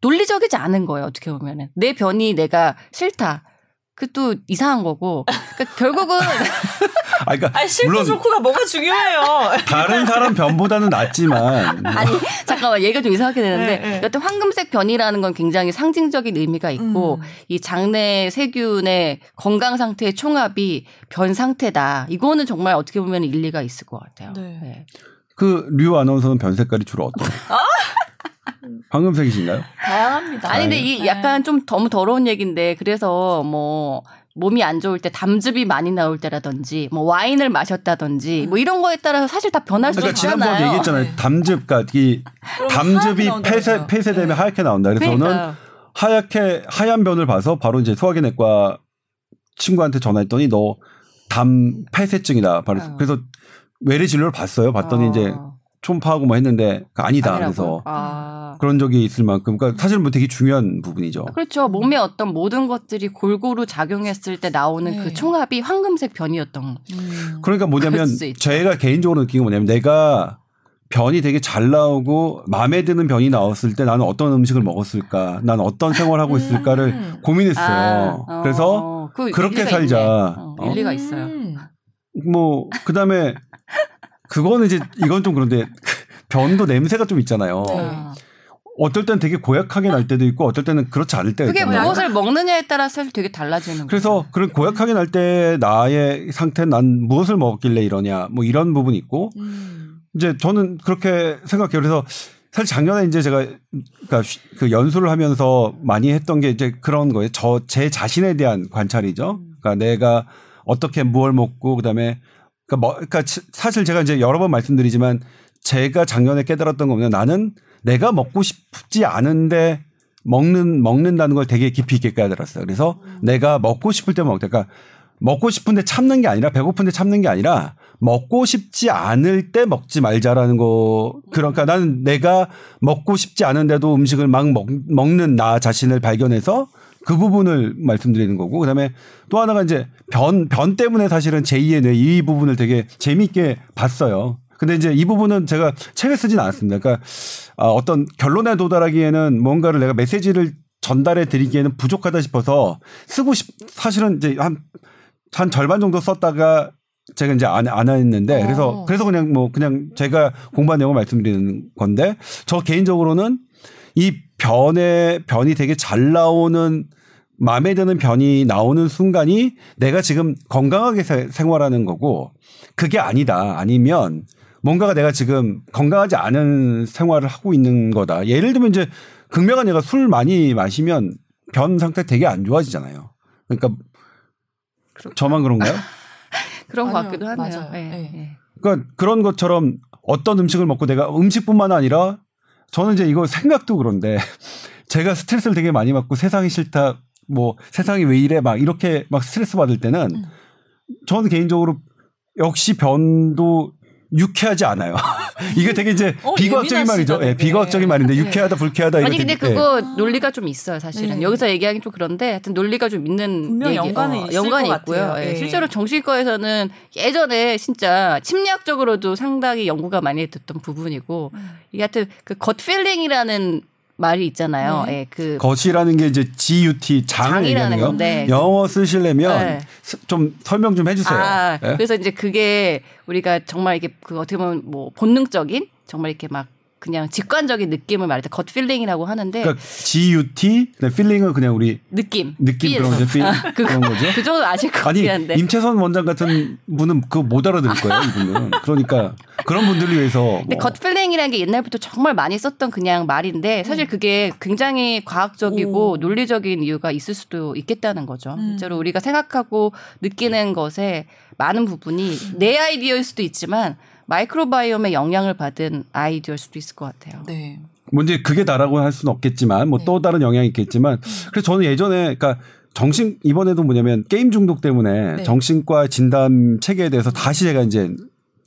논리적이지 않은 거예요 어떻게 보면은 내 변이 내가 싫다 그것도 이상한 거고 그러니까 결국은 *laughs* 아 그러니까 아니 싫고 물론 좋고가 뭐가 중요해요. *laughs* 다른 사람 변보다는 낫지만 *laughs* 아니 잠깐만 얘가 좀 이상하게 되는데 네, 네. 여튼 황금색 변이라는 건 굉장히 상징적인 의미가 있고 음. 이 장내 세균의 건강 상태의 총합이 변 상태다 이거는 정말 어떻게 보면 일리가 있을 것 같아요. 네. 네. 그류 아나운서는 변 색깔이 주로 어떤? 아! 황금색이신가요? 다양합니다. 아니 근데 이 네. 약간 좀 너무 더러운 얘기인데 그래서 뭐 몸이 안 좋을 때 담즙이 많이 나올 때라든지 뭐 와인을 마셨다든지 뭐 이런 거에 따라서 사실 다 변할 수 그러니까 있잖아요. 지난번 얘기했잖아요. 네. 담즙, 그러니까 이 담즙이 폐쇄. 폐쇄되면 네. 하얗게 나온다. 그래서 저는 그러니까요. 하얗게 하얀 변을 봐서 바로 이제 소화기내과 친구한테 전화했더니 너 담 폐쇄증이다. 바로 어. 그래서 외래 진료를 봤어요. 봤더니 어. 이제 초음파하고 뭐 했는데 아니다. 아니라고요? 그래서 아. 그런 적이 있을 만큼 그러니까 사실 뭐 되게 중요한 부분이죠. 그렇죠. 몸에 어떤 모든 것들이 골고루 작용했을 때 나오는 네. 그 총합이 황금색 변이었던. 음. 그러니까 뭐냐면. 제가 개인적으로 느낀 게 뭐냐면 내가 변이 되게 잘 나오고 마음에 드는 변이 나왔을 때 나는 어떤 음식을 먹었을까, 난 어떤 생활을 하고 있을까를 음. 고민했어요. 아, 어, 그래서 그 그렇게 살자. 어, 어? 일리가 있어요. 음. 뭐 그다음에 그거는 이제 이건 좀 그런데 *laughs* 변도 냄새가 좀 있잖아요. 네. 어. 어떨 땐 되게 고약하게 날 때도 있고 어떨 때는 그렇지 않을 때가 그게 있잖아요. 무엇을 먹느냐에 따라서 사실 되게 달라지는 그래서 거예요. 그런 고약하게 날 때 나의 상태 난 무엇을 먹었길래 이러냐 뭐 이런 부분이 있고 음. 이제 저는 그렇게 생각해요. 그래서 사실 작년에 이제 제가 그러니까 쉬- 그 연수를 하면서 많이 했던 게 이제 그런 거예요. 저 제 자신에 대한 관찰이죠. 그러니까 내가 어떻게 무얼 먹고 그다음에 그러니까, 뭐, 그러니까 치- 사실 제가 이제 여러 번 말씀드리지만 제가 작년에 깨달았던 거는 나는 내가 먹고 싶지 않은데 먹는 먹는다는 걸 되게 깊이 있게 깨달았어요. 그래서 내가 먹고 싶을 때만 먹다. 그러니까 먹고 싶은데 참는 게 아니라 배고픈데 참는 게 아니라 먹고 싶지 않을 때 먹지 말자라는 거 그러니까 나는 내가 먹고 싶지 않은데도 음식을 막 먹, 먹는 나 자신을 발견해서 그 부분을 말씀드리는 거고 그다음에 또 하나가 이제 변 변 때문에 사실은 제2의 뇌 이 부분을 되게 재미있게 봤어요. 근데 이제 이 부분은 제가 책을 쓰진 않았습니다. 그러니까 아, 어떤 결론에 도달하기에는 뭔가를 내가 메시지를 전달해 드리기에는 부족하다 싶어서 쓰고 싶 사실은 이제 한 한 절반 정도 썼다가 제가 이제 안, 안 했는데 어. 그래서 그래서 그냥 뭐 그냥 제가 공부한 내용을 말씀드리는 건데 저 개인적으로는 이 변의 변이 되게 잘 나오는 마음에 드는 변이 나오는 순간이 내가 지금 건강하게 세- 생활하는 거고 그게 아니다 아니면 뭔가가 내가 지금 건강하지 않은 생활을 하고 있는 거다. 예를 들면 이제 극명한 얘가 술 많이 마시면 변 상태 되게 안 좋아지잖아요. 그러니까 저만 그런가요? *laughs* 그런 것 아니요, 같기도 하네요. 맞아요. 예, 네. 예. 그러니까 그런 것처럼 어떤 음식을 먹고 내가 음식뿐만 아니라 저는 이제 이거 생각도 그런데 *laughs* 제가 스트레스를 되게 많이 받고 세상이 싫다 뭐 세상이 왜 이래 막 이렇게 막 스트레스 받을 때는 음. 저는 개인적으로 역시 변도 유쾌하지 않아요. *laughs* 이게 되게 이제 어, 비과학적인 말이죠. 예, 되게. 비과학적인 말인데 네. 유쾌하다 불쾌하다 아니 근데 되게- 예. 그거 논리가 좀 있어요 사실은 네. 여기서 얘기하기 좀 그런데 하여튼 논리가 좀 있는 분명 얘기, 있을 연관이 것 있고요. 같아요. 예, 예. 실제로 정신과에서는 예전에 진짜 심리학적으로도 상당히 연구가 많이 됐던 부분이고 음. 이게 하여튼 그 gut feeling이라는 말이 있잖아요. 네. 예, 그 gut이라는 게 이제 GUT 장을 장이라는 얘기하는 거. 건데. 영어 쓰시려면 네. 스- 좀 설명 좀 해주세요. 아, 예? 그래서 이제 그게 우리가 정말 이게 그 어떻게 보면 뭐 본능적인 정말 이렇게 막 그냥 직관적인 느낌을 말할 때 gut feeling이라고 하는데 그러니까 GUT, 네, feeling은 그냥 우리 느낌, 느낌. 그런 거죠. feel, 그, 그런 거죠. 그 정도 아실 것 아니 같긴 한데. 임채선 원장 같은 분은 그거 못 알아들을 거예요. 이분은. 그러니까 그런 분들을 위해서 근데 뭐 gut feeling이라는 게 옛날부터 정말 많이 썼던 그냥 말인데 사실 그게 굉장히 과학적이고 오. 논리적인 이유가 있을 수도 있겠다는 거죠. 음. 실제로 우리가 생각하고 느끼는 것에 많은 부분이 내 아이디어일 수도 있지만 microbiome의 영향을 받은 아이디어일 수도 있을 것 같아요. 네. 뭐 이제 그게 다라고 할 수는 없겠지만 뭐또 다른 영향이 있겠지만 그래서 저는 예전에 그러니까 정신 이번에도 뭐냐면 게임 중독 때문에 네. 정신과 진단 체계에 대해서 다시 제가 이제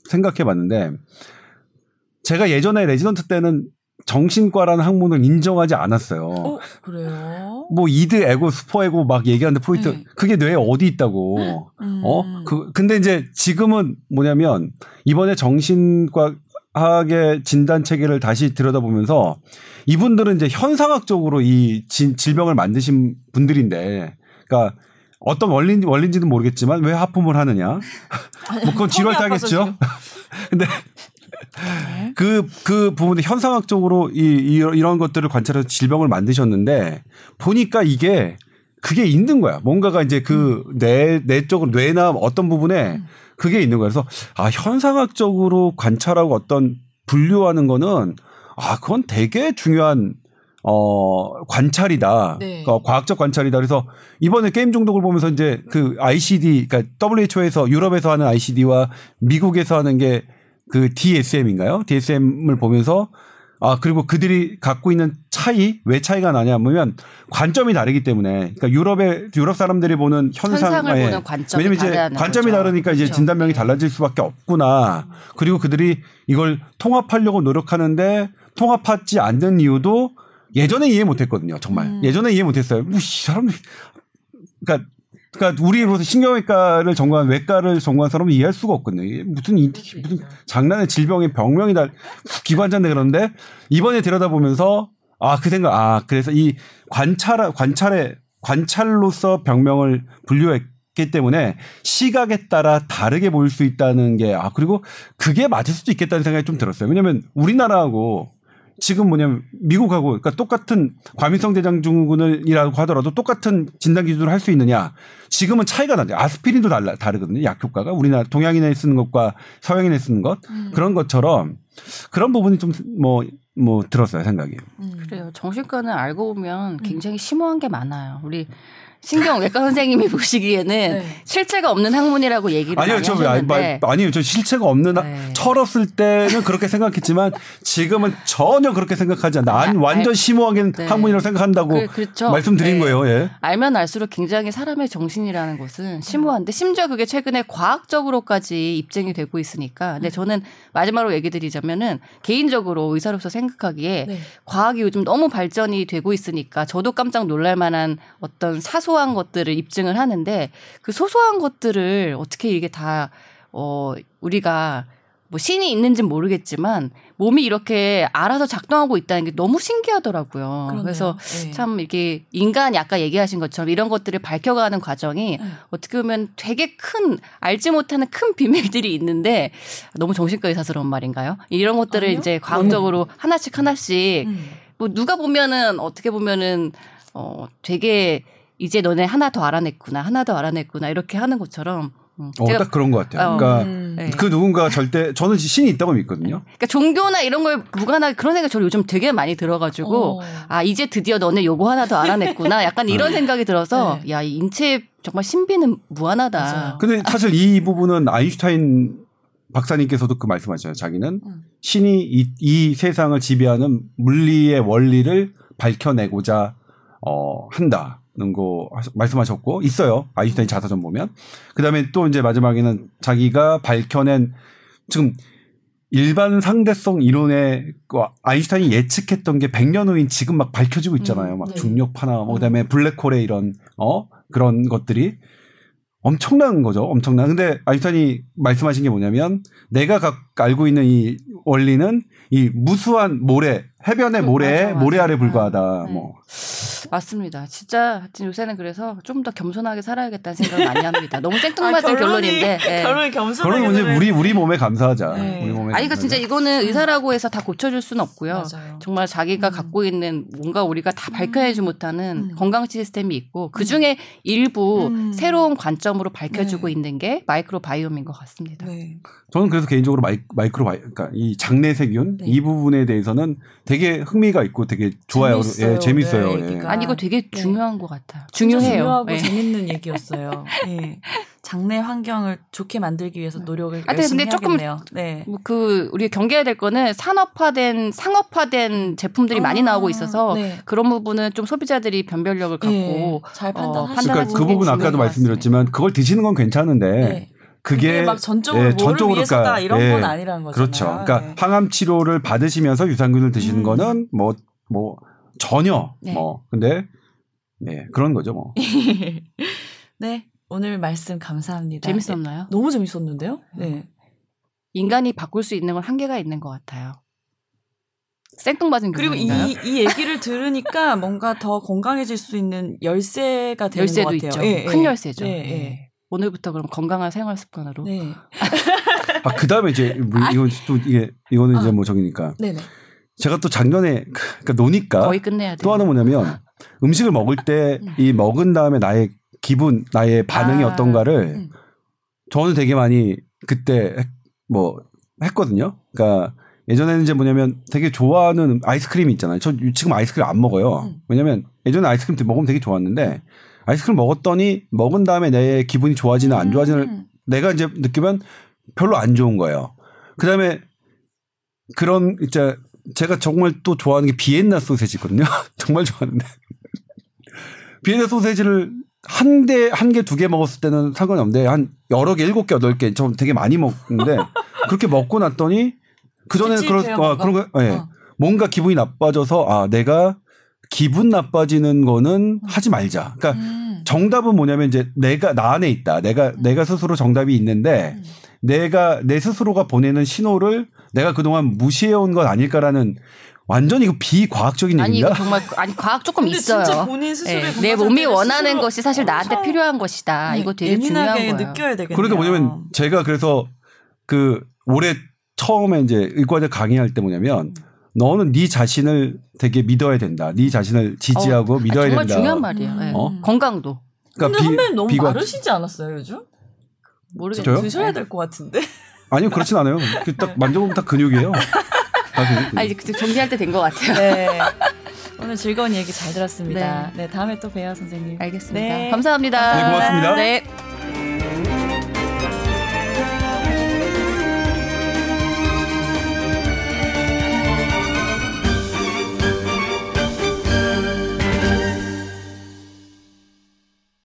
생각해 봤는데 제가 예전에 레지던트 때는 정신과라는 학문을 인정하지 않았어요. 어, 그래요? 뭐 이드 에고 superego 막 얘기하는데 포인트 네. 그게 뇌에 어디 있다고 음. 어? 그, 근데 이제 지금은 뭐냐면 이번에 정신과 학의 진단 체계를 다시 들여다보면서 이분들은 이제 현상학적으로 이 진- 질병을 만드신 분들인데 그러니까 어떤 원리인지, 원리인지는 모르겠지만 왜 하품을 하느냐. *laughs* 뭐 그건 지루할 아파서 타겠죠. *laughs* 근데 그, 그 부분에 현상학적으로 이, 이, 이런 것들을 관찰해서 질병을 만드셨는데 보니까 이게 그게 있는 거야. 뭔가가 이제 그 뇌, 뇌 쪽으로 뇌나 어떤 부분에 그게 있는 거야. 그래서 아, 현상학적으로 관찰하고 어떤 분류하는 거는 아, 그건 되게 중요한 어, 관찰이다. 네. 어, 과학적 관찰이다. 그래서 이번에 게임 중독을 보면서 이제 그 ICD, 그러니까 WHO에서 유럽에서 하는 ICD와 미국에서 하는 게 그 DSM인가요? DSM을 보면서 아, 그리고 그들이 갖고 있는 차이, 왜 차이가 나냐면 관점이 다르기 때문에 그러니까 유럽의 유럽 사람들이 보는 현상 현상 을 예. 보는 관점이 왜냐면 이제 관점이 거죠. 다르니까 이제 그렇죠. 진단명이 네. 달라질 수밖에 없구나. 그리고 그들이 이걸 통합하려고 노력하는데 통합하지 않는 이유도 예전에 이해 못했거든요. 정말 음. 예전에 이해 못했어요. 뭐이 사람, 그러니까 그러니까 우리로서 신경외과를 전공한 외과를 전공한 사람은 이해할 수가 없거든요. 이게 무슨 이, 무슨 장난의 질병의 병명이 다 기관자인데 그런데 이번에 들여다보면서 아 그 생각 아 그래서 이 관찰 관찰의 관찰로서 병명을 분류했기 때문에 시각에 따라 다르게 보일 수 있다는 게 아 그리고 그게 맞을 수도 있겠다는 생각이 좀 들었어요. 왜냐하면 우리나라하고 지금 뭐냐면 미국하고 그러니까 똑같은 과민성 대장증후군을이라고 하더라도 똑같은 진단 기준을 할수 있느냐. 지금은 차이가 나죠. 아스피린도 달라 다르거든요. 약 효과가. 우리나라 동양인에 쓰는 것과 서양인에 쓰는 것. 그런 것처럼 그런 부분이 좀뭐뭐 들었어요 생각이. 음. 그래요. 정신과는 알고 보면 굉장히 심오한 게 많아요. 우리 신경 외과 선생님이 *laughs* 보시기에는 네. 실체가 없는 학문이라고 얘기를 아니요, 많이 저 왜- 하셨는데 아, 아니요, 저 실체가 없는 학- 네. 철없을 때는 그렇게 생각했지만 지금은 전혀 그렇게 생각하지 않는다. 안, 완전 심오하게 네. 학문이라고 생각한다고 그- 그렇죠. 말씀드린 네. 거예요. 예. 알면 알수록 굉장히 사람의 정신이라는 것은 심오한데 심지어 그게 최근에 과학적으로까지 입증이 되고 있으니까. 근데 저는 마지막으로 얘기 드리자면은 개인적으로 의사로서 생각하기에 네. 과학이 요즘 너무 발전이 되고 있으니까 저도 깜짝 놀랄 만한 어떤 사소 한 것들을 입증을 하는데 그 소소한 것들을 어떻게 이게 다 어, 우리가 뭐 신이 있는지는 모르겠지만 몸이 이렇게 알아서 작동하고 있다는 게 너무 신기하더라고요. 그러네요. 그래서 네. 참 이게 인간이 아까 얘기하신 것처럼 이런 것들을 밝혀가는 과정이 네. 어떻게 보면 되게 큰 알지 못하는 큰 비밀들이 있는데 너무 정신과 의사스러운 말인가요? 이런 것들을 아니요? 이제 과학적으로 하나씩 하나씩 음. 뭐 누가 보면은 어떻게 보면은 어 되게 이제 너네 하나 더 알아냈구나 하나 더 알아냈구나 이렇게 하는 것처럼 음, 어, 제가 딱 그런 것 같아요. 어, 그러니까 음. 네. 그 누군가 절대 저는 신이 있다고 믿거든요. 그러니까 종교나 이런 걸 무관하게 그런 생각 저는 요즘 되게 많이 들어가지고 어. 아 이제 드디어 너네 요거 하나 더 알아냈구나 약간 이런 생각이 들어서 네. 야이 인체 정말 신비는 무한하다. 맞아요. 근데 사실 이 부분은 아인슈타인 박사님께서도 그 말씀하셨어요. 자기는 음. 신이 이, 이 세상을 지배하는 물리의 원리를 밝혀내고자 어, 한다 는 거 말씀하셨고 있어요. 아인슈타인 자서전 보면 그다음에 또 이제 마지막에는 자기가 밝혀낸 지금 일반 상대성 이론에 그 아인슈타인이 예측했던 게 100년 후인 지금 막 밝혀지고 있잖아요. 음, 막 네. 중력파나 뭐 그다음에 블랙홀의 이런 어 그런 것들이 엄청난 거죠. 엄청난. 근데 아인슈타인이 말씀하신 게 뭐냐면 내가 각 알고 있는 이 원리는 이 무수한 모래, 해변의 음, 모래, 맞아, 맞아. 모래 아래 불과하다. 네. 뭐. 맞습니다. 진짜 하여튼 요새는 그래서 좀 더 겸손하게 살아야겠다는 생각을 많이 합니다. 너무 생뚱맞은 아, 결론이- 결론인데. 예. 결론이 겸손하게 그런 문제 우리 우리 몸에 감사하자. 네. 우리 몸에 아니 그러니까 진짜 감사하자. 이거는 의사라고 해서 다 고쳐줄 수는 없고요. 맞아요. 정말 자기가 음. 갖고 있는 뭔가 우리가 다 밝혀내지 못하는 음. 건강 시스템이 있고 그 중에 일부 음. 새로운 관점으로 밝혀지고 네. 있는 게 microbiome인 것 같습니다. 네. 저는 그래서 개인적으로 mi, microbio, 그러니까 이 장내 세균 네. 이 부분에 대해서는 되게 흥미가 있고 되게 좋아요. 재밌어요. 예, 재밌어요. 네, 예. 아니 이거 되게 네. 중요한 것 같아요. 중요해요. 중요하고 예. 재밌는 얘기였어요. 예. 장내 환경을 좋게 만들기 위해서 노력을 아, 근데 열심히 조금-. 네. 뭐그 우리가 경계해야 될 거는 산업화된 상업화된 제품들이 많이 아, 나오고 있어서 네. 그런 부분은 좀 소비자들이 변별력을 갖고 예, 잘 어, 판단하시고 그러니까 판단하시는 그 부분 게 아까도 말씀드렸지만 그걸 드시는 건 괜찮은데 네. 그게, 그게 막 전적으로 예, 전적으로 위해서다 그러니까, 이런 예, 건 아니라는 거잖아요. 그렇죠. 그러니까 네. 항암 치료를 받으시면서 유산균을 드시는 음. 거는 뭐뭐 전혀 네. 뭐 근데 네 그런 거죠 뭐. *laughs* 네. 오늘 말씀 감사합니다. 재밌었나요? 네. 너무 재밌었는데요? 네. 인간이 바꿀 수 있는 건 한계가 있는 것 같아요. 생뚱맞은 그리고 이? 이 얘기를 들으니까 뭔가 더 건강해질 수 있는 열쇠가 되는 열쇠도 것 같아요. 있죠. 예, 큰 예. 열쇠죠. 네, 예. 예. 오늘부터 그럼 건강한 생활 습관으로. 네. 아 그 다음에 이제 뭐 이건 또 이게 이거는 이제 아. 뭐 저기니까 네네. 제가 또 작년에 그러니까 노니까 거의 끝내야 돼요. 또 하나 뭐냐면 음식을 먹을 때 이 먹은 다음에 나의 기분, 나의 반응이 아, 어떤가를 음. 저는 되게 많이 그때 했- 뭐 했거든요. 그러니까 예전에는 이제 뭐냐면 되게 좋아하는 아이스크림이 있잖아요. 저 지금 아이스크림 안 먹어요. 음. 왜냐면 예전에 아이스크림 먹으면 되게 좋았는데 아이스크림 먹었더니 먹은 다음에 내 기분이 좋아지나 안 좋아지는 음. 내가 이제 느끼면 별로 안 좋은 거예요. 그 다음에 그런 이제 제가 정말 또 좋아하는 게 비엔나 소세지 있거든요. *laughs* 정말 좋아하는데 비엔나 소세지를 한 대, 한 개, 두 개 먹었을 때는 상관이 없는데 한 여러 개, 일곱 개, 여덟 개, 좀 되게 많이 먹는데 그렇게 먹고 났더니 그 전에는 그런 뭔가? 그런 거, 예, 어. 뭔가 기분이 나빠져서 아 내가 기분 나빠지는 거는 하지 말자. 그러니까 음. 정답은 뭐냐면 이제 내가 나 안에 있다. 내가 내가 스스로 정답이 있는데 음. 내가 내 스스로가 보내는 신호를 내가 그동안 무시해 온 건 아닐까라는 완전 이거 비과학적인 아니 얘기인가? 이거 정말 아니 과학 조금 근데 있어요. 진짜 본인 스스로의 예, 건강 내 몸이 원하는 스스로 것이 사실 나한테 엄청 필요한 것이다. 이거 되게 중요한 예민하게 거예요. 느껴야 되겠네요. 그러니까 뭐냐면 제가 그래서 그 올해 처음에 이제 의과대 강의할 때 뭐냐면 너는 네 자신을 되게 믿어야 된다. 네 자신을 지지하고 아, 믿어야 정말 된다. 중요한 말이에요. 음. 예. 어? 건강도 근데 비- 선배님 너무 비과- 마르시지 않았어요 요즘? 모르겠어요. 저요? 드셔야 될 것 같은데. 아니요 그렇진 않아요. 그딱 만져보면 *laughs* 다 근육이에요. 다 근육. 아 이제 그 정리할 때 된 것 같아요. 네. 오늘 즐거운 얘기 잘 들었습니다. 네. 네, 다음에 또 봬요, 선생님. 알겠습니다. 네. 감사합니다. 네, 고맙습니다. 네.